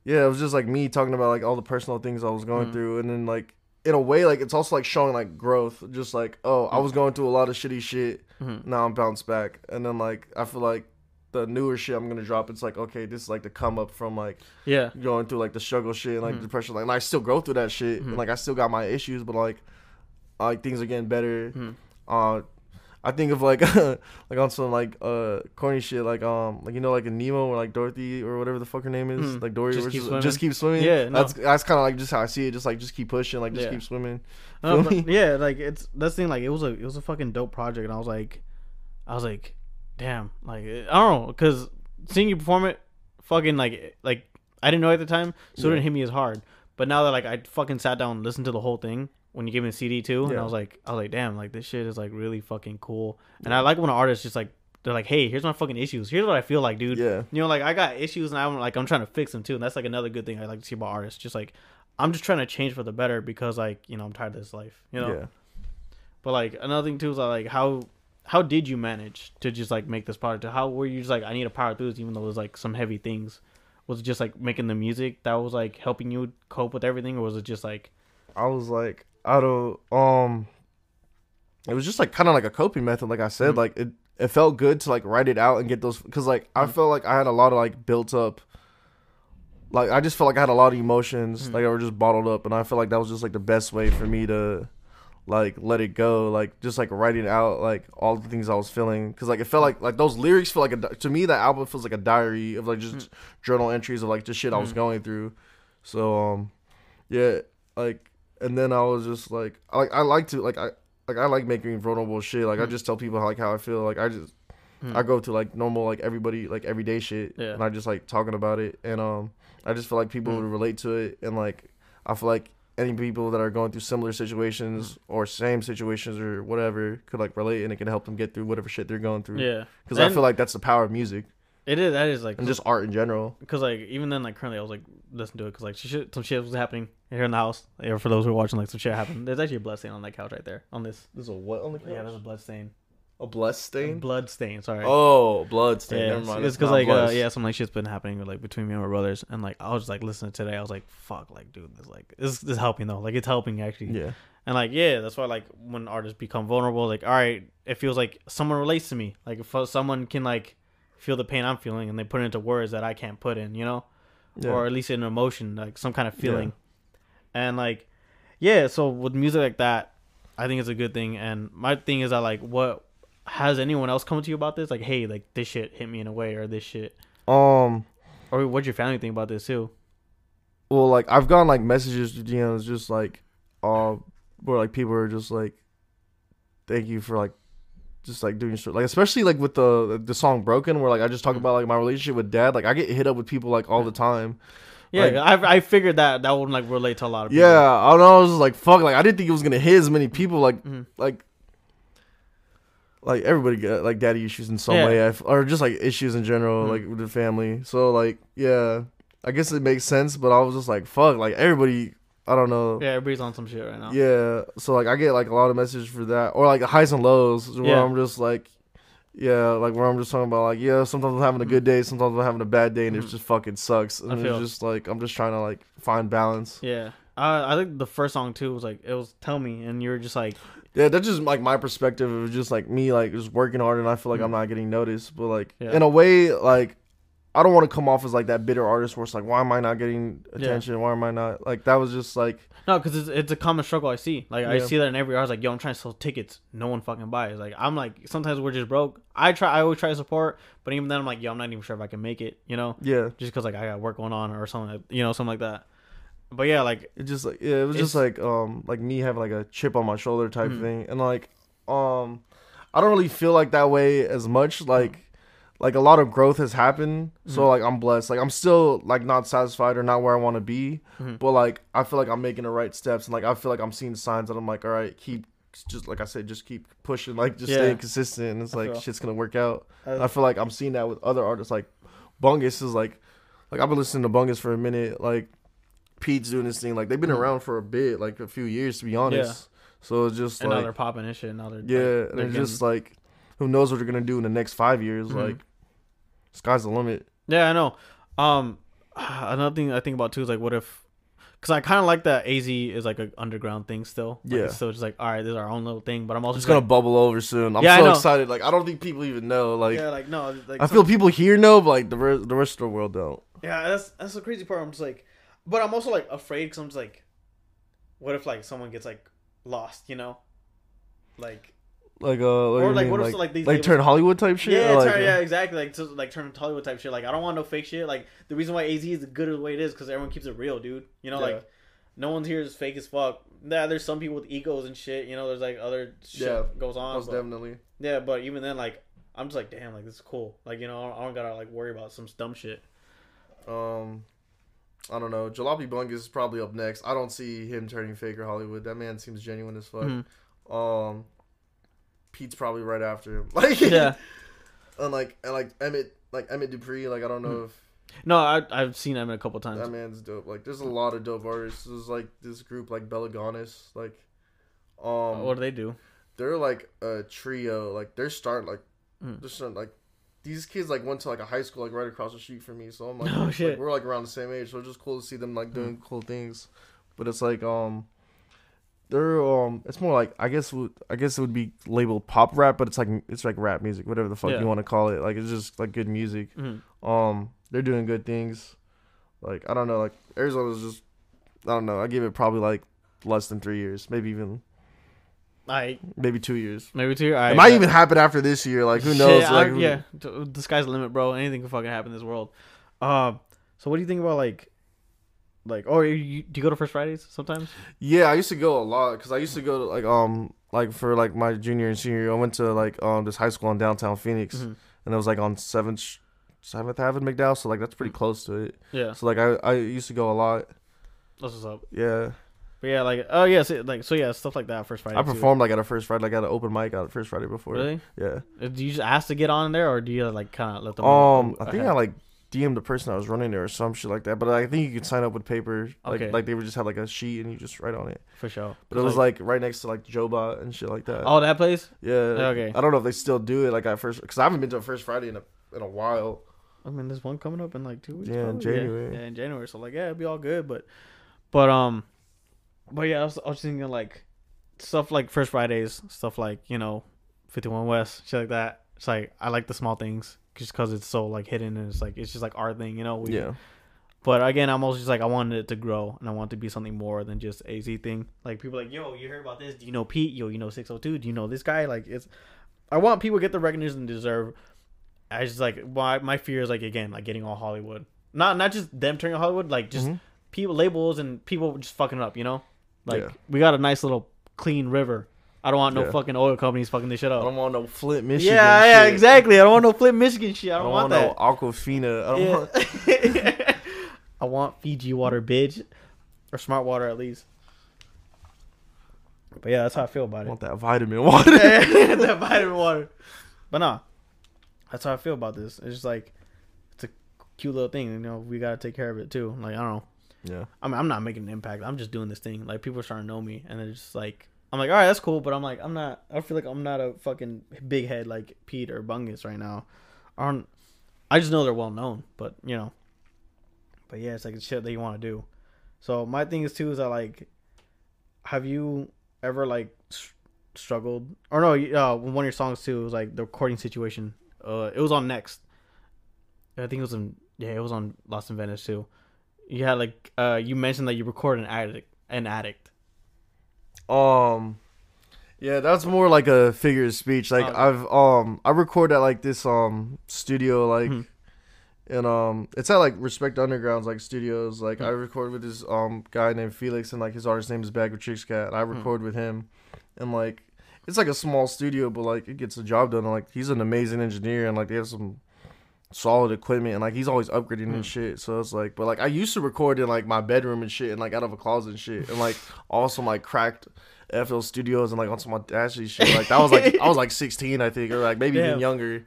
yeah, it was just like me talking about like all the personal things I was going Mhm. through, and then like in a way like it's also like showing like growth. Just like oh, I was going through a lot of shitty shit Mhm. now I'm bounced back. And then like I feel like the newer shit I'm gonna drop, it's like okay, this is like the come up from like Yeah. going through like the struggle shit and like Mhm. depression. Like and I still go through that shit. Mhm. And, like I still got my issues, but like like things are getting better. Mhm. Uh I think of like like on some like uh corny shit like um like you know like a Nemo or like Dorothy or whatever the fuck her name is Mhm. like Dory Just keep just, swimming. just keep swimming Yeah, no. that's that's kind of like just how I see it just like just keep pushing like just Yeah. keep swimming No, but yeah, like it's that's the thing. Like it was a it was a fucking dope project, and I was like, I was like, damn, like I don't know, because seeing you perform it, fucking like like I didn't know at the time, so it didn't hit me as hard. But now that like I fucking sat down and listened to the whole thing when you gave me the CD too, and I was like, I was like, damn, like this shit is like really fucking cool. And I like when an artist just like they're like, hey, here's my fucking issues. Here's what I feel like, dude. Yeah. You know, like I got issues and I'm like I'm trying to fix them too, and that's like another good thing I like to see about artists. Just like I'm just trying to change for the better because like you know I'm tired of this life. You know. Yeah. But like another thing too is like how how did you manage to just like make this product? How were you just like I need to power through this even though there's like some heavy things? Was it just like making the music that was like helping you cope with everything, or was it just like I was like, I don't um it was just like kind of like a coping method like I said, Mhm. like it it felt good to like write it out and get those cuz like I Mhm. felt like I had a lot of like built up like I just felt like I had a lot of emotions Mhm. like I were just bottled up and I felt like that was just like the best way for me to like let it go like just like writing out like all the things I was feeling cuz like it felt like like those lyrics feel like a to me that album feels like a diary of like just journal entries of like just shit I was Mhm. going through so um yeah like and then I was just like I like I like to like I like I like making vulnerable shit like I Mm. just tell people how, like how I feel like I just Mm. I go to like normal like everybody like everyday shit Yeah. and I just like talking about it and um I just feel like people Mm. would relate to it and like I feel like any people that are going through similar situations Mm. or same situations or whatever could like relate and it can help them get through whatever shit they're going through yeah? because I feel like that's the power of music it is that is like and just art in general because like even then like currently I was like listening to it because like shit some shit was happening here in the house. Or for those who are watching, like some shit happened. There's actually a blood stain on that couch right there on this. there's a what on the couch? Yeah, there's a blood stain. a blessed stain Blood stain. Sorry. oh blood stain Yeah, never mind it's because like uh, yeah, some like shit's been happening like between me and my brothers, and like I was just like listening today. I was like, fuck, like dude, this like this, this is helping though. Like it's helping actually. yeah And like yeah, that's why like when artists become vulnerable, like all right, it feels like someone relates to me. Like if someone can like feel the pain I'm feeling, and they put it into words that I can't put in, you know, yeah or at least an emotion, like some kind of feeling. And like yeah, so with music like that, I think it's a good thing. And my thing is that like what has anyone else come to you about this? Like hey, like this shit hit me in a way, or this shit. um Or what'd your family think about this too? well like i've gotten like messages to dms just like uh where like people are just like thank you for like just like doing shit like especially like with the the song broken where like i just talk about like my relationship with dad like i get hit up with people like all the time Yeah, Like- I I figured that that would like relate to a lot of people. yeah i don't know i was just like fuck like i didn't think it was gonna hit as many people like Mhm. like like everybody got like daddy issues in some Yeah. way or just like issues in general Mhm. like with the family so like yeah i guess it makes sense but i was just like fuck like everybody i don't know Yeah, everybody's on some shit right now. Yeah, so like I get like a lot of messages for that, or like the highs and lows, where Yeah. I'm just like, yeah, like where I'm just talking about like, yeah, sometimes I'm having a good day, sometimes I'm having a bad day, and it Mhm. just fucking sucks. And I feel- it's just like I'm just trying to like find balance. Yeah. Uh, I think the first song too was like it was "Tell Me," and you were just like, Yeah, that's just like my perspective. It was just like me like just working hard, and I feel like I'm Mhm. not getting noticed. But like Yeah. in a way, like I don't want to come off as like that bitter artist where it's like, why am I not getting Yeah. attention? Why am I not like that? Was just like no, because it's, it's a common struggle I see. Like I see that in every artist. Like, yo, I'm trying to sell tickets, no one fucking buys. Like I'm like sometimes we're just broke. I try, I always try to support, but even then I'm like, yo, I'm not even sure if I can make it. You know, yeah, just because like I got work going on or something, like, you know, something like that. But yeah, like it just like yeah, it was just like um like me having like a chip on my shoulder type Mhm. thing, and like um I don't really feel like that way as much. Like like a lot of growth has happened, so Mhm. like I'm blessed. Like I'm still like not satisfied or not where I want to be, Mhm. but like I feel like I'm making the right steps, and like I feel like I'm seeing signs that I'm like, all right, keep just like I said, just keep pushing, like just Yeah. staying consistent, and it's I like feel- shit's gonna work out. uh, I feel like I'm seeing that with other artists. Like Bungus is like, like I've been listening to Bungus for a minute. Like Pete's doing this thing. Like they've been Mhm. around for a bit, like a few years to be honest. So it's just and now they're popping and shit. Now they're yeah, like, and they're getting- just like who knows what they're gonna do in the next five years? Mhm. Like sky's the limit. Yeah, I know. Um, another thing I think about too is like, what if? Because I kind of like that AZ is like an underground thing still. Like, Yeah. It's just like, all right, this is our own little thing. But I'm also It's just gonna like, bubble over soon. I'm Yeah, so excited. Like I don't think people even know. Like yeah, like no, like I feel people here know, but like the rest, the rest of the world don't. Yeah, that's that's the crazy part. I'm just like, but I'm also like afraid because I'm just like, what if like someone gets like lost, you know, like Like uh, what or like mean? what if like, so, like these like turn Hollywood type shit. Yeah, like, turn, uh, yeah, exactly. Like to like turn Hollywood type shit. Like I don't want no fake shit. Like the reason why AZ is the good the way it is because everyone keeps it real, dude. You know, Yeah. like no one's here is fake as fuck. Yeah, there's some people with egos and shit. You know, there's like other shit Yeah, goes on. most but- definitely. yeah, but even then, like I'm just like, damn, like this is cool. Like you know, I don't gotta like worry about some dumb shit. Um, I don't know. Jalopy Bungus is probably up next. I don't see him turning fake or Hollywood. That man seems genuine as fuck. Mhm. Um, Pete's probably right after him. Like Yeah. and like and like Emmett, like Emmett Dupree. Like I don't know if No, I I've seen him a couple times. that man's dope. Like there's a lot of dope artists. There's like this group like Belagonis. Like um, what do they do? they're like a trio. Like they're starting like Mm. they're starting like. These kids like went to like a high school like right across the street from me, so I'm like, Oh, like, shit. Hmm. we're like around the same age, so it's just cool to see them like doing cool things. But it's like um, they're um, it's more like I guess I guess it would be labeled pop rap, but it's like it's like rap music, whatever the fuck Yeah. you want to call it. Like it's just like good music. Mhm. Um, they're doing good things. Like I don't know, like Arizona's just I don't know. I give it probably like less than three years, maybe even I maybe two years. maybe two. I It might even happen after this year. Like who knows? I- Like who- yeah, the sky's the limit, bro. Anything can fucking happen in this world. Um, so what do you think about like, like, oh, you, do you go to First Fridays sometimes? Yeah, I used to go a lot because I used to go to like um like for like my junior and senior year. I went to like um this high school in downtown Phoenix, Mhm. and it was like on Seventh Seventh Avenue, McDowell. So like that's pretty close to it. Yeah, So like I I used to go a lot. that's what's up. Yeah, But yeah, like, oh yeah, so, like, so yeah, stuff like that. First Friday. I too. performed like at a first Friday, like at an open mic at a first Friday before. Really? Yeah. Uh, Do you just ask to get on there, or do you like kind of let them? Um, I think ahead? I like DM'd the person that was running there or some shit like that. But I think you could sign up with paper. Like Okay. like they would just have like a sheet and you just write on it. for sure. But it was like right next to like Jobot and shit like that. oh, that place. Yeah. Okay. I don't know if they still do it like at first because I haven't been to a first Friday in a in a while. I mean, there's one coming up in like two weeks. Yeah, in probably. January. Yeah, in January. So like, yeah, it'd be all good. But, but um, but yeah, I was, I was thinking like stuff like First Fridays, stuff like you know, 51 West, shit like that. It's like I like the small things just because it's so like hidden and it's like it's just like our thing, you know. We, Yeah. But again, I'm also just like I wanted it to grow and I want it to be something more than just a Z thing. Like people like, yo, you heard about this? Do you know Pete? Yo, you know 602? Do you know this guy? Like it's, I want people to get the recognition they deserve. I just like my my fear is like again like getting all Hollywood. Not not just them turning Hollywood, like just Mhm. people labels and people just fucking it up. You know, like Yeah. we got a nice little clean river. I don't want no Yeah. fucking oil companies fucking this shit up. I don't want no Flint, Michigan. Yeah, yeah, shit. exactly. I don't want no Flint, Michigan shit. I I don't, don't want, want, that. no Aquafina. I don't want. I want Fiji water, bitch, or smart water at least. But yeah, that's how I feel about I it. want that vitamin water. that vitamin water. But nah, that's how I feel about this. It's just like it's a cute little thing. You know, we gotta take care of it too. Like I don't know. yeah. I mean, I'm not making an impact. I'm just doing this thing. Like people are starting to know me, and they're just like, I'm like, all right, that's cool. But I'm like, I'm not. I feel like I'm not a fucking big head like Pete or Bungus right now. I. I just know they're well known, but you know. But yeah, it's like it's shit that you want to do. So my thing is too is that like, have you ever like struggled or no? Uh, one of your songs too was like the recording situation. Uh, it was on Next. I think it was in yeah, it was on Lost in Venice too. You had like uh, you mentioned that you record an addict, an addict. Um. Yeah, that's more like a figure of speech. Like Okay. I've um I record at like this um studio like Mhm. and um it's at like Respect Underground's like studios. Like I Mhm. record with this um guy named Felix and like his artist name is Bag of Tricks Cat. And I Hmm. record with him and like it's like a small studio but like it gets the job done and like he's an amazing engineer and like they have some solid equipment and like he's always upgrading Hmm. and shit. So it's like but like I used to record in like my bedroom and shit and like out of a closet and shit and like also like cracked FL Studios and like on some Audacity shit. Like that was like I was like 16, I think, or like maybe Damn. even younger.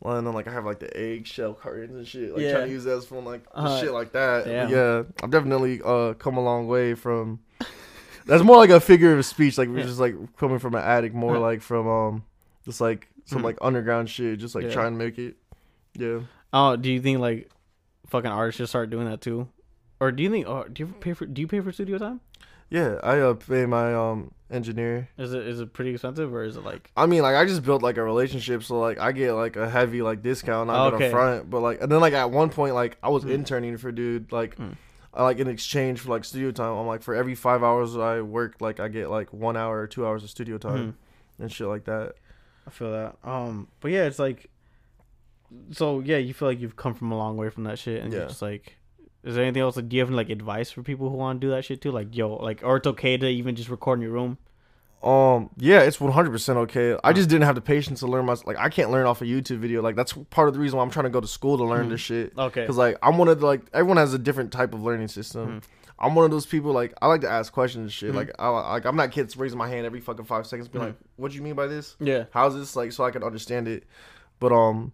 Well, and then like I have like the eggshell curtains and shit. Like Yeah. trying to use that as phone, like Uh, shit like that. Yeah, I've definitely uh come a long way from. That's more like a figure of speech. Like we're Yeah. just like coming from an attic, more Uh. like from um, just like some Mhm. like underground shit, just like Yeah. trying to make it. Yeah. Oh, do you think like fucking artists should start doing that too? Or do you think? Oh, do you pay for? Do you pay for studio time? Yeah, I uh, pay my um engineer. Is it is it pretty expensive or is it like? I mean, like I just built like a relationship, so like I get like a heavy like discount, not Okay. okay. front, but like and then like at one point like I was Mm. interning for dude, like Mm. I like in exchange for like studio time. I'm like for every five hours I work, like I get like one hour or two hours of studio time Mhm. and shit like that. I feel that. Um, but yeah, it's like. So yeah, you feel like you've come from a long way from that shit, and you're just like, is there anything else? Like, do you have like advice for people who want to do that shit too? Like, yo, like, or it's okay to even just record in your room. Um, yeah, it's one hundred percent okay. I just didn't have the patience to learn my like. I can't learn off a YouTube video. Like that's part of the reason why I'm trying to go to school to learn Mhm. this shit. Okay. Because like I'm one of the like everyone has a different type of learning system. Mhm. I'm one of those people like I like to ask questions and shit. Mhm. Like I like I'm not kids raising my hand every fucking five seconds, be Mhm. like, "What do you mean by this? Yeah. How's this?" Like so I can understand it. But um,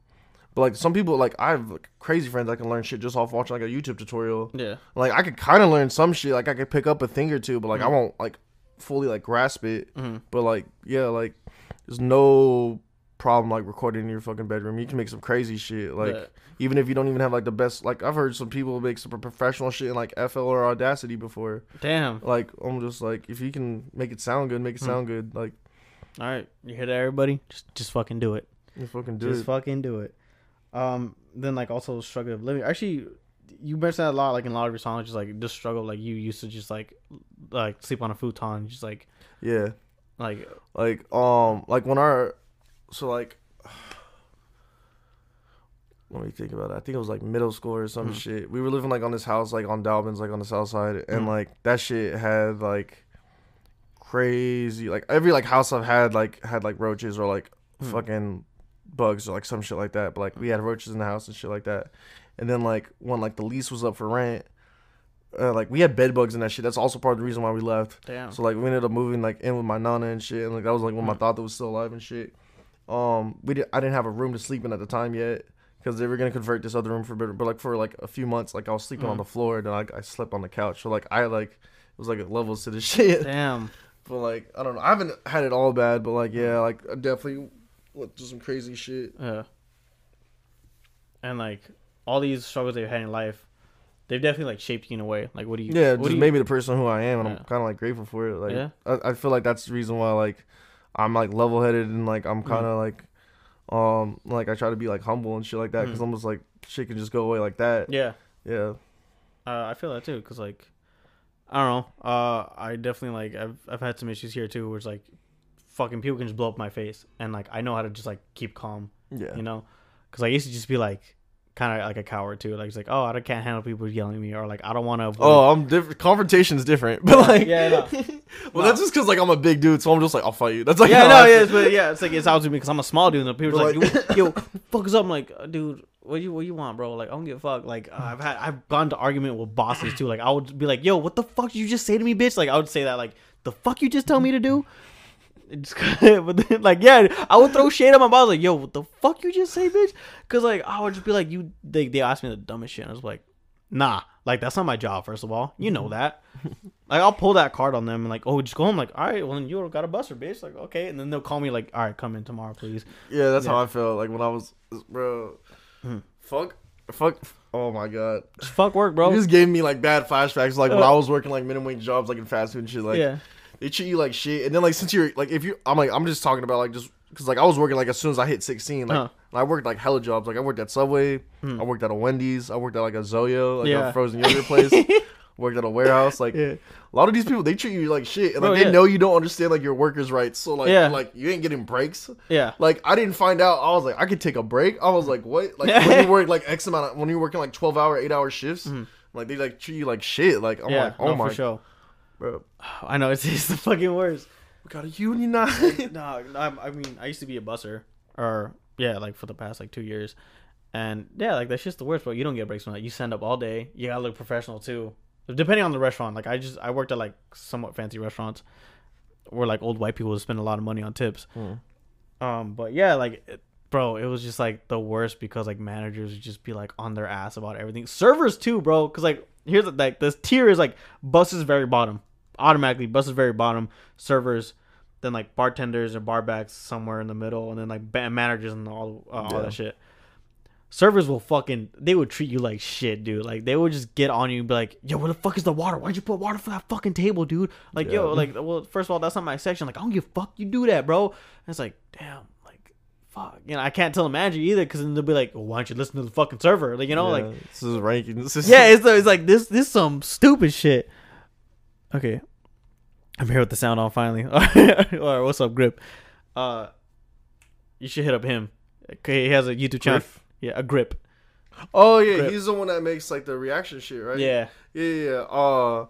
but like some people like I have like, crazy friends I can learn shit just off watching like a YouTube tutorial. Yeah. Like I could kind of learn some shit. Like I could pick up a thing or two, but like I Mhm. won't like fully like grasp it. hmm But like yeah, like there's no problem like recording in your fucking bedroom. You can make some crazy shit. Like Yeah. even if you don't even have like the best. Like I've heard some people make some professional shit in like FL or Audacity before. Damn. Like I'm just like if you can make it sound good, make it Hmm. sound good. Like All right. You hear that, everybody? Just just fucking do it. you fucking do just it. fucking do it. Um. Then like also struggle of living. Actually, you mentioned that a lot. Like in a lot of your songs, just like just struggle. Like you used to just like like sleep on a futon. Just like yeah. like Like um like when our so like let me think about it. I think it was like middle school or some Mhm. shit. We were living like on this house like on Dobbins, like on the south side, and Mhm. like that shit had like crazy like every like house I've had like had like roaches or like Mhm. fucking bugs or like some shit like that. But like we had roaches in the house and shit like that. And then like when like the lease was up for rent, uh, like we had bed bugs and that shit. That's also part of the reason why we left. damn. So like we ended up moving like in with my nana and shit, and like that was like when my Mm. thought that was still alive and shit. Um, we did. I didn't have a room to sleep in at the time yet because they were gonna convert this other room for. But like for like a few months, like I was sleeping on Mm. the floor, and then I, I slept on the couch. So like I like it was like levels to the shit. damn. But like I don't know. I haven't had it all bad, but like yeah, like I definitely went through some crazy shit. Yeah. And like all these struggles they've had in life, they've definitely like shaped you in a way. Like, what do you? Yeah, what just you, made me the person who I am, and Yeah. I'm kind of like grateful for it. Like Yeah. I, I feel like that's the reason why like I'm like level headed and like I'm kind of like um like I try to be like humble and shit like that because Mhm. I'm just like shit can just go away like that. Yeah. Yeah. Uh, I feel that too, cause like, I don't know. Uh, I definitely like I've I've had some issues here too, where it's like, fucking people can just blow up my face, and like I know how to just like keep calm, Yeah. you know, cause I used to just be like, kind of like a coward too, like it's like oh I can't handle people yelling at me, or like I don't want to. Oh, I'm different. Confrontation's different, but like, yeah, no. well, No. that's just because like I'm a big dude, so I'm just like I'll fight you. That's like yeah, no, yeah, feel. but yeah, it's like it's out to me because I'm a small dude, and people are But, like, yo, yo, fuck us up. I'm like, uh, dude, what you what you want, bro? Like, I don't give a fuck. Like, uh, I've had I've gone to argument with bosses too. Like, I would be like, yo, what the fuck did you just say to me, bitch? Like, I would say that, like, the fuck you just tell me to do. It's, but then, like, yeah, I would throw shade at my boss, like, yo, what the fuck you just say, bitch? Because like, I would just be like, you, they they asked me the dumbest shit, and I was like, nah, like that's not my job. First of all, you know that. Like I'll pull that card on them and like, oh, just go home. Like, all right, well then you got a buster, bitch. Like, okay, and then they'll call me like, all right, come in tomorrow, please. Yeah, that's Yeah. how I felt. Like when I was, bro. Mhm. Fuck, fuck. Oh my god. Just fuck work, bro. You just gave me like bad flashbacks. Like when Uh, I was working like minimum wage jobs, like in fast food and shit. Like yeah, they treat you like shit. And then like since you're like if you, I'm like I'm just talking about like just because like I was working like as soon as I hit 16. Like Huh. I worked like hella jobs. Like I worked at Subway. Hmm. I worked at a Wendy's. I worked at like a Zoyo, like Yeah. a frozen yogurt place. worked at a warehouse. Like yeah, a lot of these people, they treat you like shit, and like Bro, they yeah. know you don't understand like your workers' rights. So like, like you ain't getting breaks. yeah. Like I didn't find out. I was like, I could take a break. I was like, what? Like when you work like X amount of when you're working like twelve hour, eight hour shifts, Mhm. like they like treat you like shit. Like I'm like, oh no, my, for sure. Bro, I know it's, it's the fucking worst. we got a unionize. no, I, I mean, I used to be a busser, or yeah, like for the past like two years, and yeah, like that's just the worst. But you don't get breaks from that. You send up all day. You gotta look professional too, depending on the restaurant. Like I just I worked at like somewhat fancy restaurants, where like old white people would spend a lot of money on tips. Hmm. Um, but yeah, like, it, bro, it was just like the worst because like managers would just be like on their ass about everything. Servers too, bro. Because like here's the like this tier is like buses very bottom, automatically buses very bottom, servers, then like bartenders or barbacks somewhere in the middle, and then like managers and all uh, all Yeah. that shit. Servers will fucking they would treat you like shit, dude. Like they would just get on you and be like, "Yo, where the fuck is the water? Why'd you put water for that fucking table, dude?" Like, yo, like, well, first of all, that's not my section. Like, I don't give a fuck. You do that, bro. And it's like, damn, like, fuck. You know, I can't tell the manager either because then they'll be like, well, "Why don't you listen to the fucking server?" Like, you know, like, this is ranking. This is yeah, it's it's like this this some stupid shit. Okay, I'm here with the sound on finally. All right, what's up, Grip? Uh, you should hit up him. Okay, he has a YouTube channel. Griff? Yeah, a Grip. Oh yeah, Grip. he's the one that makes like the reaction shit, right? Yeah, yeah, yeah. yeah. Uh,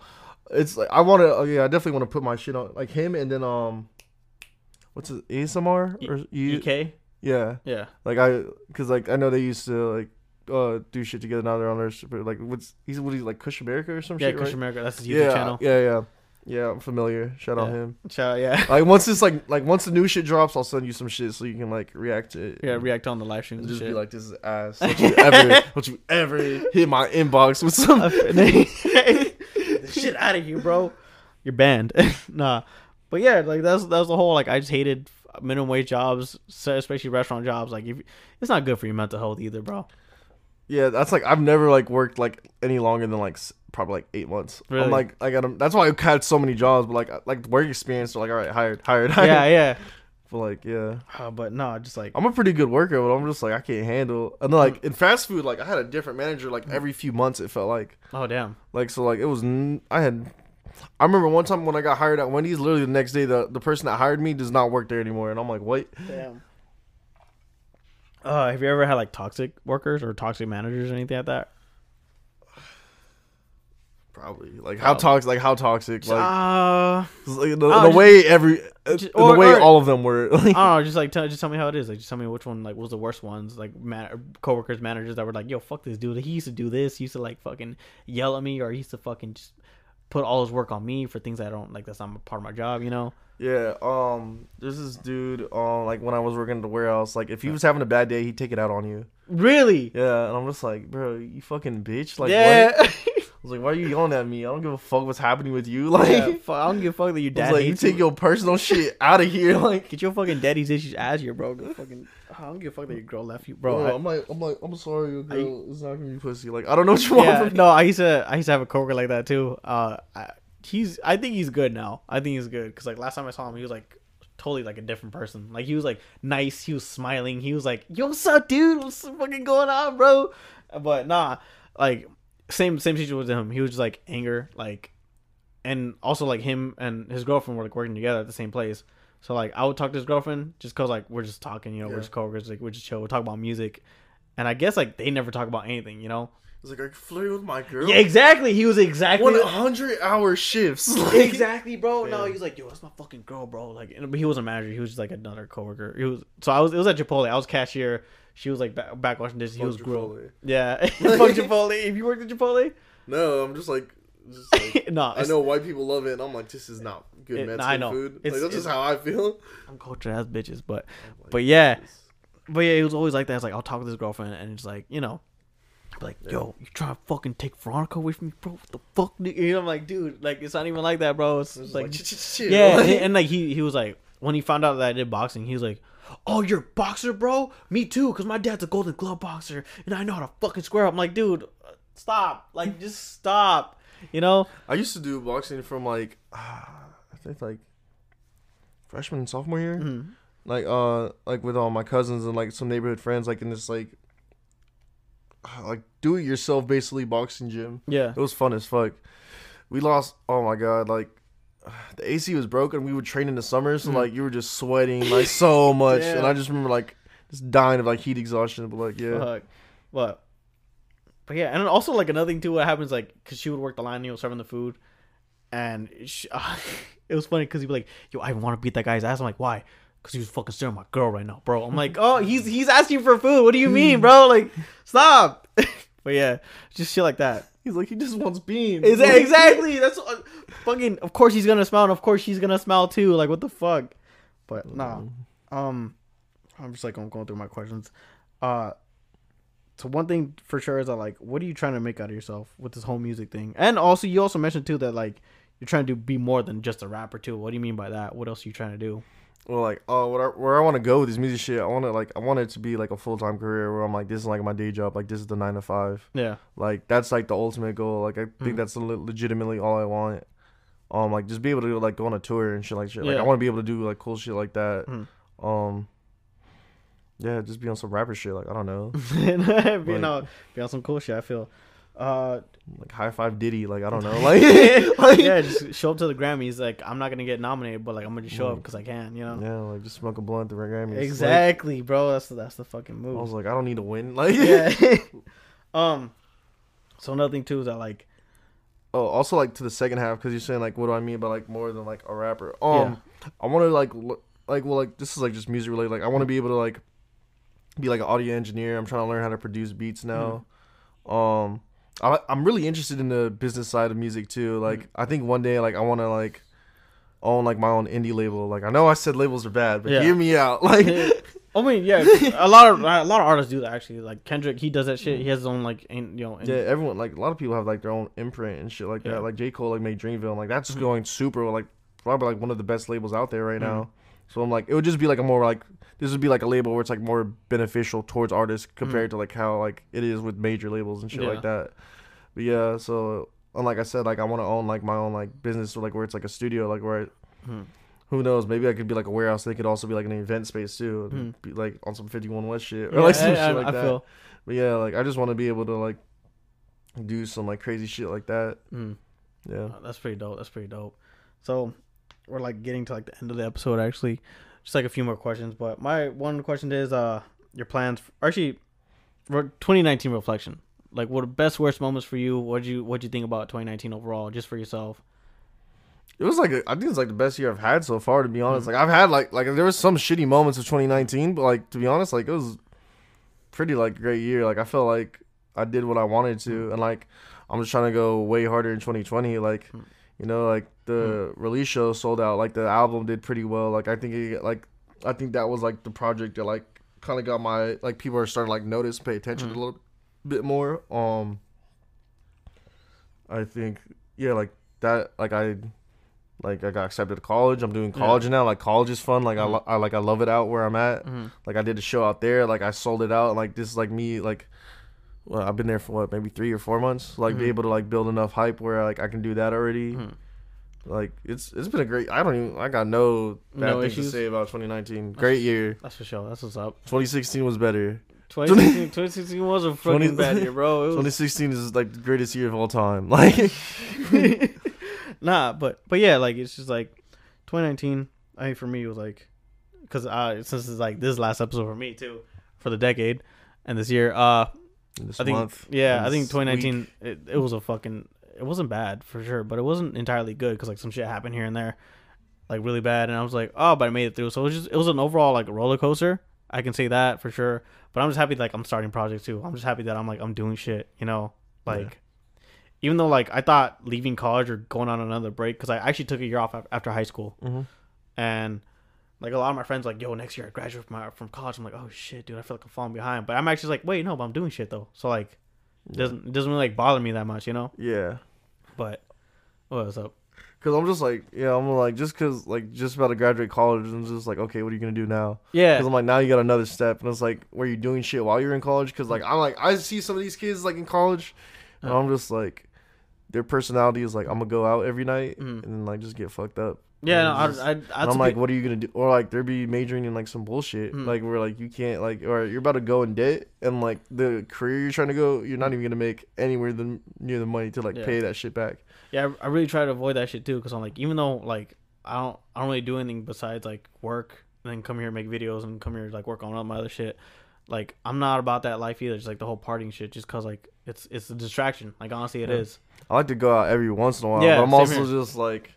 it's like I want to. Oh yeah, I definitely want to put my shit on like him, and then um, what's it ASMR or EK. yeah Yeah. like I because like I know they used to like uh do shit together now they're on but, like what's he's what he's like Kush America or some Yeah, shit Yeah, Kush right? America. That's his YouTube yeah channel. yeah yeah yeah I'm familiar shout out Yeah. him Shout out, yeah. like once this like like once the new shit drops I'll send you some shit so you can like react to it Yeah, react on the live and just shit. be like this is ass don't you ever don't you ever hit my inbox with some shit out of you, bro. You're banned. nah, but yeah, like that's that's the whole like I just hated minimum wage jobs, especially restaurant jobs. Like if it's not good for your mental health either, bro. Yeah, that's like I've never like worked like any longer than like s- probably like eight months. Really? I'm like I got them. that's why I had so many jobs, but like uh, like work experience. So like all right, hired, hired, hired. Yeah, yeah. But like yeah, Uh, but no, just like I'm a pretty good worker, but I'm just like I can't handle. And then mm. like in fast food, like I had a different manager like mm. every few months. It felt like oh damn. like so like it was n- I had. I remember one time when I got hired at Wendy's. Literally the next day, the the person that hired me does not work there anymore, and I'm like, what? Damn. Uh, have you ever had like toxic workers or toxic managers or anything like that? Probably like how toxic, like how toxic, like, uh, like, the, Oh, the just- way every, uh, just- the way or- all of them were. Like, I don't know. Just like tell, just tell me how it is. Like, just tell me which one like was the worst ones. Like, man, coworkers, managers that were like, "Yo, fuck this dude. He used to do this. He used to like fucking yell at me, or he used to fucking just put all his work on me for things I don't like. That's not part of my job, you know." Yeah, um, there's this dude, um, like when I was working at the warehouse, like if he was having a bad day, he'd take it out on you. Really? Yeah, and I'm just like, bro, you fucking bitch. Like, yeah. what? I was like, why are you yelling at me? I don't give a fuck what's happening with you. Like, yeah fuck, I don't give a fuck that your I dad like, you take you. your personal shit out of here. Like, Get your fucking daddy's issues out of here, bro. Fucking. I don't give a fuck that your girl left you, bro. bro, I- I'm like, I'm like, I'm sorry, your I- girl. it's not gonna be pussy. Like, I don't know what you want yeah, from no, I used to I used to have a coworker like that too. Uh, I, he's I think he's good now. I think he's good because like last time I saw him, he was like totally like a different person. Like he was like nice, he was smiling, he was like, "Yo, what's up, dude? What's fucking going on, bro?" But nah, like same same situation with him. He was just like anger, like, and also like him and his girlfriend were like working together at the same place. So like I would talk to his girlfriend just cause like we're just talking, you know, Yeah. we're just coworkers, like we're just chill, we talk about music, and I guess like they never talk about anything, you know. It's like, are you flirting with my girl? Yeah, exactly. He was exactly One hundred hour shifts. Like, exactly, bro. No, he was like, "Yo, that's my fucking girl, bro." Like, and- but he wasn't a manager. He was just like another coworker. He was so I was. It was at Chipotle. I was cashier. She was like back, back washing dishes. He was grill. Yeah, fuck Chipotle. If you worked at Chipotle, No, I'm just like, just like no, I know white people love it, and I'm like, this is not good It- Mexican food. It's- like, that's just how I feel. I'm culture ass bitches, but oh I'm But yeah. this- but yeah, it was always like that. It's like I'll talk with his girlfriend, and it's like you know, like, "Yo, you trying to fucking take Veronica away from me, bro? What the fuck?" dude?" You know, I'm like, dude, like it's not even like that, bro. It's, it's like, yeah, and, and, like he he was like when he found out that I did boxing, he was like, "Oh, you're a boxer, bro? Me too, cause my dad's a Golden Glove boxer, and I know how to fucking square up." I'm like, dude, uh, stop, like just stop, you know? I used to do boxing from like, I think like freshman and sophomore year. Mhm. Like uh, like with all my cousins and like some neighborhood friends, like in this like, like do it yourself basically boxing gym. Yeah, It was fun as fuck. We lost. Oh my god! Like the AC was broken. We would train in the summer, so Mhm. like you were just sweating like so much, and I just remember like just dying of like heat exhaustion. But like yeah, Fuck. But but yeah, and also like another thing too, what happens like because she would work the line, you know, serving the food, and she, it was funny because he'd be like, "Yo, I want to beat that guy's ass." I'm like, "Why?" Because he was fucking staring at my girl right now, bro. I'm like, "Oh, he's he's asking for food. What do you mean, bro? Like, stop." but yeah, just shit like that. he's like he just wants beans. Is that exactly? That's what, fucking. Of course he's gonna smile, and of course she's gonna smile too. Like, what the fuck? But nah. Um, I'm just like I'm going through my questions. Uh, so one thing for sure is that like, what are you trying to make out of yourself with this whole music thing? And also, you also mentioned too that like you're trying to be more than just a rapper too. What do you mean by that? What else are you trying to do? Well, like, oh, what I, where I want to go with this music shit, I want to like, I want it to be like a full time career where I'm like, this is like my day job, like this is the nine to five, Yeah, like that's like the ultimate goal. Like I think Mhm. that's le- legitimately all I want. Um, like just be able to like go on a tour and shit like shit. Like Yeah. I want to be able to do like cool shit like that. Mhm. Um, yeah, just be on some rapper shit. Like I don't know, be, Like- on, be on some cool shit. I feel. Uh, like high five Diddy. Like I don't know, like, like yeah, just show up to the Grammys. Like I'm not gonna get nominated, but like I'm gonna just show up Mm. because I can. You know. yeah, like just smoke a blunt at the Grammys. Like, Exactly, bro. That's the, that's the fucking move. I was like, I don't need to win. Like, yeah. um. So another thing too is that like Oh, also like to the second half because you're saying like, what do I mean by like more than like a rapper? Um, I want to like, l- like well like this is like just music related. Like I want to be able to like be like an audio engineer. I'm trying to learn how to produce beats now. Um, I, I'm really interested in the business side of music too. Like I think one day like I want to like own like my own indie label. Like I know I said labels are bad, but Yeah. hear me out. Like I mean, yeah, a lot of a lot of artists do that actually. Like Kendrick, he does that shit. He has his own like, in, you know, in- yeah, everyone like a lot of people have like their own imprint and shit like Yeah. that. Like J Cole like made Dreamville, and, like that's Mhm. going super like probably like one of the best labels out there right Mhm. now. So I'm like, it would just be like a more like this would be like a label where it's like more beneficial towards artists compared to like how like it is with major labels and shit. Yeah. like that. But yeah, so and like I said, like I want to own like my own like business, or like where it's like a studio, like where. I, Mhm. who knows? Maybe I could be like a warehouse. They could also be like an event space too, Mhm. be like on some Fifty One West shit or Yeah, like some I, shit I- like I that. feel. But yeah, like I just want to be able to like do some like crazy shit like that. Mm. Yeah. Uh, That's pretty dope. That's pretty dope. So we're like getting to like the end of the episode actually. Just like a few more questions, but my one question is uh your plans for, actually re- 2019 reflection. Like what are best worst moments for you? What you what you think about 2019 overall just for yourself? It was like a, I think it's like the best year I've had so far. To be honest, Mhm. like I've had like like there was some shitty moments of 2019, but like to be honest, like it was pretty like great year. Like I felt like I did what I wanted to, and like I'm just trying to go way harder in 2020. Like Mhm. You know, like the release show sold out. Like the album did pretty well. Like I think it, like I think that was like the project that like kind of got my like people are starting to like notice, pay attention Mhm. a little bit more. Um, I think yeah, like that. Like I like I got accepted to college. I'm doing Yeah. college now. Like college is fun. Like I, Mhm. lo- I like I love it out where I'm at. Mm-hmm. Like I did a show out there. Like I sold it out. Like this is like me. Like well, I've been there for what maybe three or four months. Like Mhm. be able to like build enough hype where like I can do that already. Mhm. Like it's it's been a great. I don't even. I got no bad No things issues? to say about 2019. Great year. That's for sure. That's what's up. 2016 was better. 2016, 2016 was a fucking 20 bad year, bro. It was 2016 is like the greatest year of all time. Like nah, but but yeah, like it's just like 2019. I think for me it was like because uh since it's like this last episode for me too for the decade and this year. Uh, this I think month. yeah, I think 2019 it, it was a fucking it wasn't bad for sure, but it wasn't entirely good because like some shit happened here and there, like really bad, and I was like, oh, but I made it through. So it was just it was an overall like roller coaster. I can say that for sure. But I'm just happy like I'm starting projects too. I'm just happy that I'm like I'm doing shit. You know, like even though like I thought leaving college or going on another break because I actually took a year off after high school Mhm. and like a lot of my friends like yo next year I graduate from, my, from college I'm like oh shit dude I feel like I'm falling behind but I'm actually like wait no but I'm doing shit though so like it doesn't it doesn't really like bother me that much you know Yeah. but what's up Cause I'm just like, yeah, I'm like, just cause like just about to graduate college, I'm just like, okay, what are you gonna do now? yeah Cause I'm like, now you got another step, and it's like, were you doing shit while you're in college? Cause like, I'm like, I see some of these kids like in college, and Uh. I'm just like, their personality is like, I'm gonna go out every night Mhm. and then like just get fucked up. Yeah no, And I, I, I am like, what are you gonna do? Or like, they'll be majoring in like some bullshit, Mhm. like where like you can't like, or you're about to go in debt, and like the career you're trying to go, you're not even gonna make anywhere than near the money to like Yeah. pay that shit back. yeah I, I really try to avoid that shit too because I'm like even though like I don't I don't really do anything besides like work and then come here and make videos and come here like work on all my other shit like I'm not about that life either just like the whole partying shit just cause like it's it's a distraction like honestly it Yeah. is I like to go out every once in a while, Yeah, but I'm also here. just like,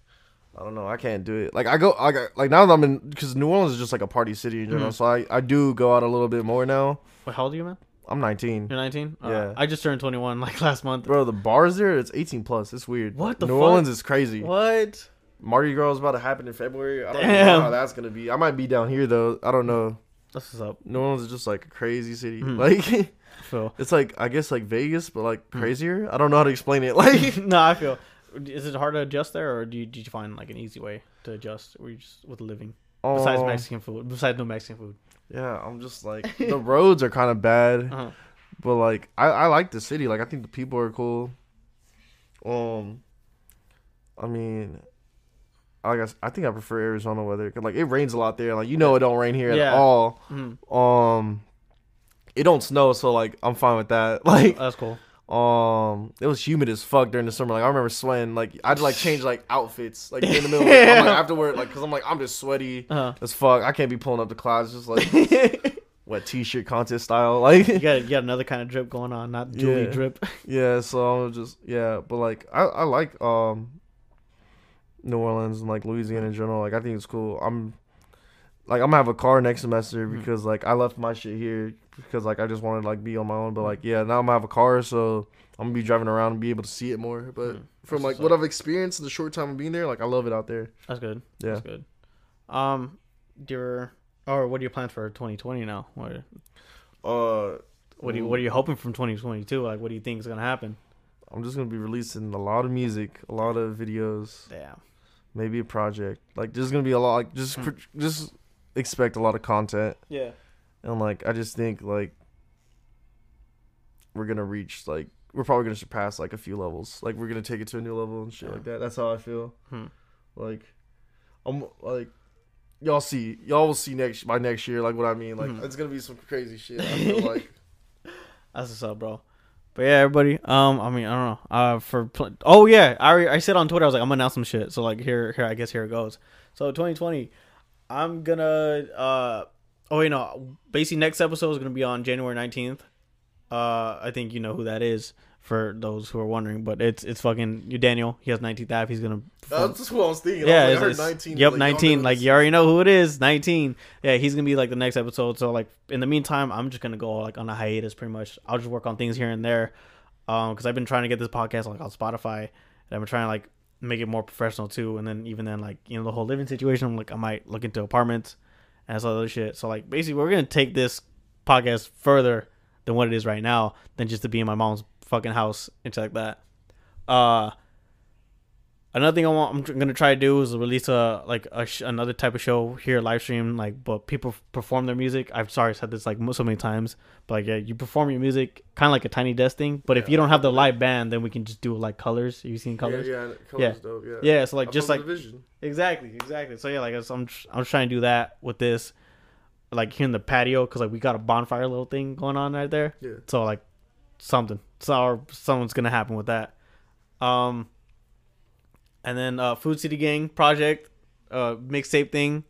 I don't know, I can't do it. Like I go, I got, like now that I'm in, because New Orleans is just like a party city in general, Mhm. so I I do go out a little bit more now. What how old are you man I'm 19, You're 19? Uh, Yeah. I just turned 21 like last month. bro. The bars there, it's 18 plus. It's weird. What the New fuck? Orleans is crazy. What? Mardi Gras is about to happen in February. I don't know Damn. how that's gonna be. I might be down here though. I don't know. This is up. New Orleans is just like a crazy city. Mhm. Like Phil. it's like I guess like Vegas, but like Mhm. crazier. I don't know how to explain it. Like no, I feel. Is it hard to adjust there, or do you, did you find like an easy way to adjust, or you just with living besides um, Mexican food, besides no Mexican food? Yeah, I'm just like the roads are kind of bad. Uh-huh. But like I, I like the city. Like I think the people are cool. Um I mean I guess I think I prefer Arizona weather 'cause, like it rains a lot there. Like you know it don't rain here Yeah. at all. Mhm. Um it don't snow, so like I'm fine with that. Like That's cool. Um it was humid as fuck during the summer. Like I remember sweating. Like I'd like change like outfits like in the middle. Of, I'm like afterward like cuz I'm like I'm just sweaty Uh-huh. as fuck. I can't be pulling up the clouds just like wet t-shirt contest style. Like you got you got another kind of drip going on, not Julie Yeah. drip. Yeah, so I'm just yeah, but like I I like um New Orleans and like Louisiana in general. Like I think it's cool. I'm like I'm gonna have a car next semester Mhm. because like I left my shit here because like I just wanted to like be on my own. But like yeah, now I'm gonna have a car, so I'm gonna be driving around and be able to see it more. But Mm, from like what. I've experienced in the short time of being there, like I love it out there. That's good. Yeah. That's good. Um, your or what are your plans for 2020 now? What Uh, what do you what are you hoping from 2022? Like, what do you think is gonna happen? I'm just gonna be releasing a lot of music, a lot of videos, Yeah. maybe a project. Like there's gonna be a lot. Like just Mm. just expect a lot of content. Yeah. And like I just think like we're gonna reach like we're probably gonna surpass like a few levels. Like we're gonna take it to a new level and shit Yeah. like that. That's how I feel. Hmm. Like I'm like y'all see y'all will see next by next year like what I mean. Like Mhm. it's gonna be some crazy shit. I feel like That's what's up, bro. But yeah, everybody. Um, I mean, I don't know. Uh, for pl- oh yeah, I I said on Twitter I was like I'm gonna announce some shit. So like here here I guess here it goes. So 2020, I'm gonna uh oh you know basically next episode is gonna be on January 19th. Uh, I think you know who that is for those who are wondering, but it's it's fucking you Daniel. He has 19th Ave. He's gonna that's just what I was thinking. yeah, I, like, I it's- heard 19. Yep, like, nineteen. Like you already know who it is. Nineteen. Yeah, he's gonna be like the next episode. So like in the meantime, I'm just gonna go like on a hiatus, pretty much. I'll just work on things here and there, um, because I've been trying to get this podcast like on Spotify, and I've been trying to like make it more professional too. And then even then, like you know the whole living situation, I'm like I might look into apartments and some other shit. So like basically, we're gonna take this podcast further than what it is right now, than just to be in my mom's fucking house and shit like that. Uh another thing I want I'm gonna try to do is release a like a sh- another type of show here live stream like but people perform their music. I've sorry said this like so many times, but like yeah, you perform your music kind of like a tiny desk thing. But if you don't have the live band, then we can just do like colors. Have you seen colors? Yeah, yeah, colors Yeah. dope. Yeah, Yeah, so like I just like vision. exactly, exactly. So yeah, like I'm I'm tr- I'm trying to do that with this, like here in the patio because like we got a bonfire little thing going on right there. Yeah. So like something. So something's gonna happen with that. Um and then uh Food City Gang project, uh mixtape thing.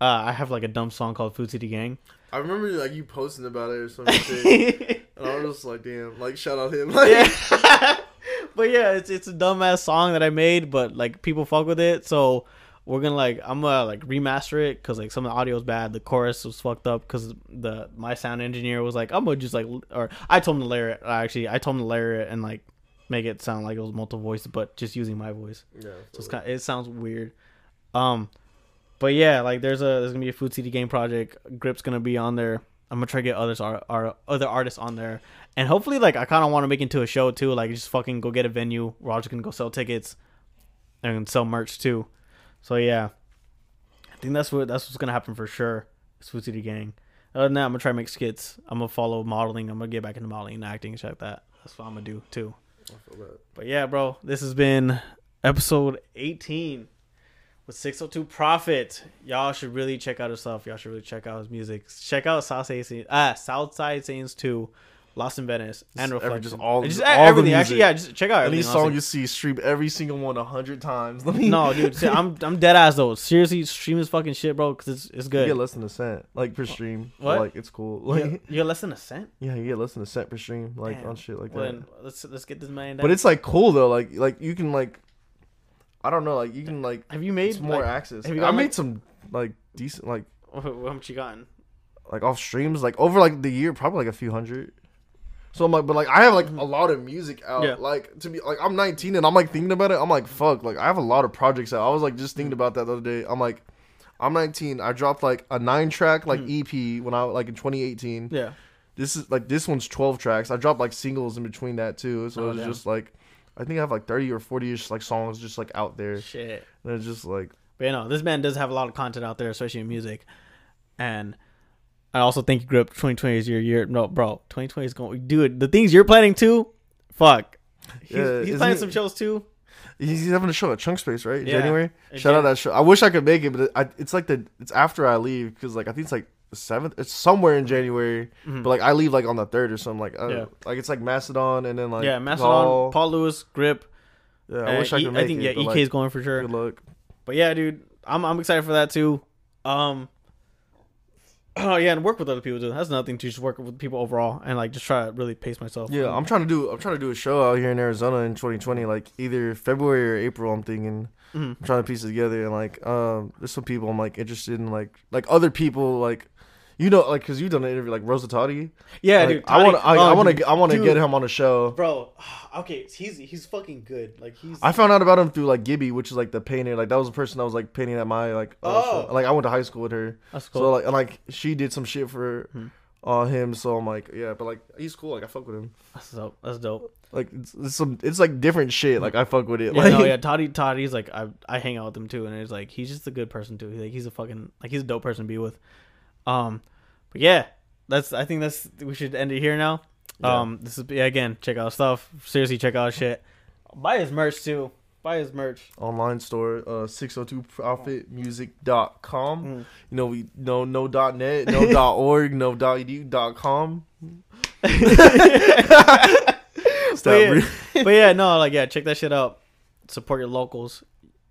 Uh I have like a dumb song called Food City Gang. I remember like you posting about it or something, and I was just like, damn, like shout out him. Like, yeah. but yeah, it's it's a dumbass song that I made, but like people fuck with it, so we're gonna like I'm gonna like remaster it because like some of the audio is bad. The chorus was fucked up because the my sound engineer was like I'm gonna just like or I told him to layer it. Actually, I told him to layer it and like make it sound like it was multiple voices, but just using my voice. yeah. So it's kind it sounds weird. Um, but yeah, like there's a there's gonna be a Food City Gang project. Grip's gonna be on there. I'm gonna try to get others are are other artists on there, and hopefully like I kind of want to make it into a show too. Like just fucking go get a venue. We're all just gonna go sell tickets and sell merch too. So yeah, I think that's what that's what's gonna happen for sure. It's Food City Gang. Other than that, I'm gonna try to make skits. I'm gonna follow modeling. I'm gonna get back into modeling and acting and shit like that. That's what I'm gonna do too. But yeah, bro, this has been episode 18 with 602 Profit. Y'all should really check out his stuff. Y'all should really check out his music. Check out Southside Saiyans, ah, Southside Saiyans 2, Lost in Venice, and Just every- just all- just all the everything. Actually, yeah, just check out Any song honestly. you see, stream every single one a hundred times. Let me no, dude, see, I'm I'm dead ass though. Seriously, stream his fucking shit, bro, because it's it's You good. get less than a cent, like per stream. What? Like it's cool. You Like get- you get less than a cent. yeah, you get less than a cent per stream, like Damn. on shit like Well, that. let's let's get this man. But it's like cool though. Like like you can like, I don't know. Like you can like have you made more like, access. have you I made like- some like decent like how much you gotten? like off streams like over like the year probably like a few hundred. So I'm like, but like I have like mm-hmm. a lot of music out. Yeah. Like to be like I'm 19 and I'm like thinking about it. I'm like fuck. Like I have a lot of projects out. I was like just thinking mm. about that the other day. I'm like, I'm 19. I dropped like a nine track like mm. EP when I like in 2018. Yeah. This is like this one's 12 tracks. I dropped like singles in between that too. So Oh, it's just like I think I have like 30 or 40 ish like songs just like out there. Shit. And it's just like But you know, this man does have a lot of content out there, especially in music. And I also think Grip 2020 is your year. No, bro, 2020 is going. Dude, the things you're planning too. Fuck. He's, Yeah, he's planning it- some shows too. he's having a show at Trunk Space, right? Yeah. January. In Shout out that show. I wish I could make it, but I, it's like the it's after I leave because like I think it's like the seventh. It's somewhere in January, Mhm. but like I leave like on the third or something. Like uh, Yeah. like it's like Macedon and then like yeah, Mastodon, Paul. Paul Lewis, Grip. Yeah, I and wish I E- could make it. I think it. yeah, EK like, is going for sure. Good luck. But yeah, dude, I'm I'm excited for that too. Um, Oh yeah, and work with other people too. That's another thing too. Just work with people overall and like just try to really pace myself. Yeah, I'm trying to do I'm trying to do a show out here in Arizona in 2020, like either February or April. I'm thinking Mhm. I'm trying to piece it together, and like um, there's some people I'm like interested in, like like other people, like you know, like because you've done an interview like Rosa Totti. Yeah, Like, dude. I want I, I oh, want to I want to get him on a show. bro. Okay, he's he's fucking good. Like he's. I found out about him through like Gibby, which is like the painter. Like that was the person that was like painting at my like. Oh. like I went to high school with her, that's cool. so like and like she did some shit for Hmm. uh him. So I'm like, yeah, but like he's cool. Like I fuck with him. that's dope. That's dope. Like it's, it's some it's like different shit. Like I fuck with it. Yeah, like, no, yeah. Toddy, Toddy's like I I hang out with him too, and it's like he's just a good person too. He's like he's a fucking like he's a dope person to be with. Um, but yeah, that's I think that's we should end it here now. Yeah. Um, this is yeah again. Check out stuff. Seriously, check out shit. Buy his merch too. Buy his merch. online store uh 602profitmusic.com Mm. you know we no no dot net no dot org no dot edu dot com But yeah, but yeah, no, like yeah, check that shit out. Support your locals.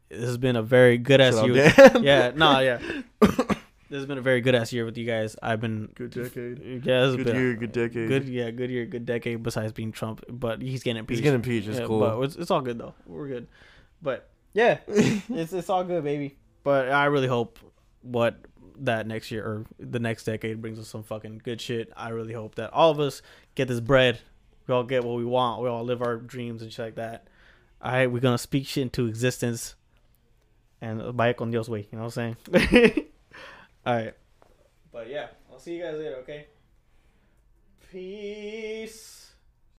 This has been a very good ass year. with- Yeah, no, yeah. this has been a very good ass year with you guys. I've been good decade Yeah, good been year good decade good. Yeah, good year, good decade. Besides being Trump, but he's getting impeached. he's getting impeached it's Yeah, cool But it's, it's all good though. We're good. But yeah, it's it's all good, baby. But I really hope what that next year or the next decade brings us some fucking good shit. I really hope that all of us get this bread. We all get what we want. We all live our dreams and shit like that. All right, we're gonna speak shit into existence. And vaya con Dios, way. You know what I'm saying? all right. But yeah, I'll see you guys later. Okay. Peace.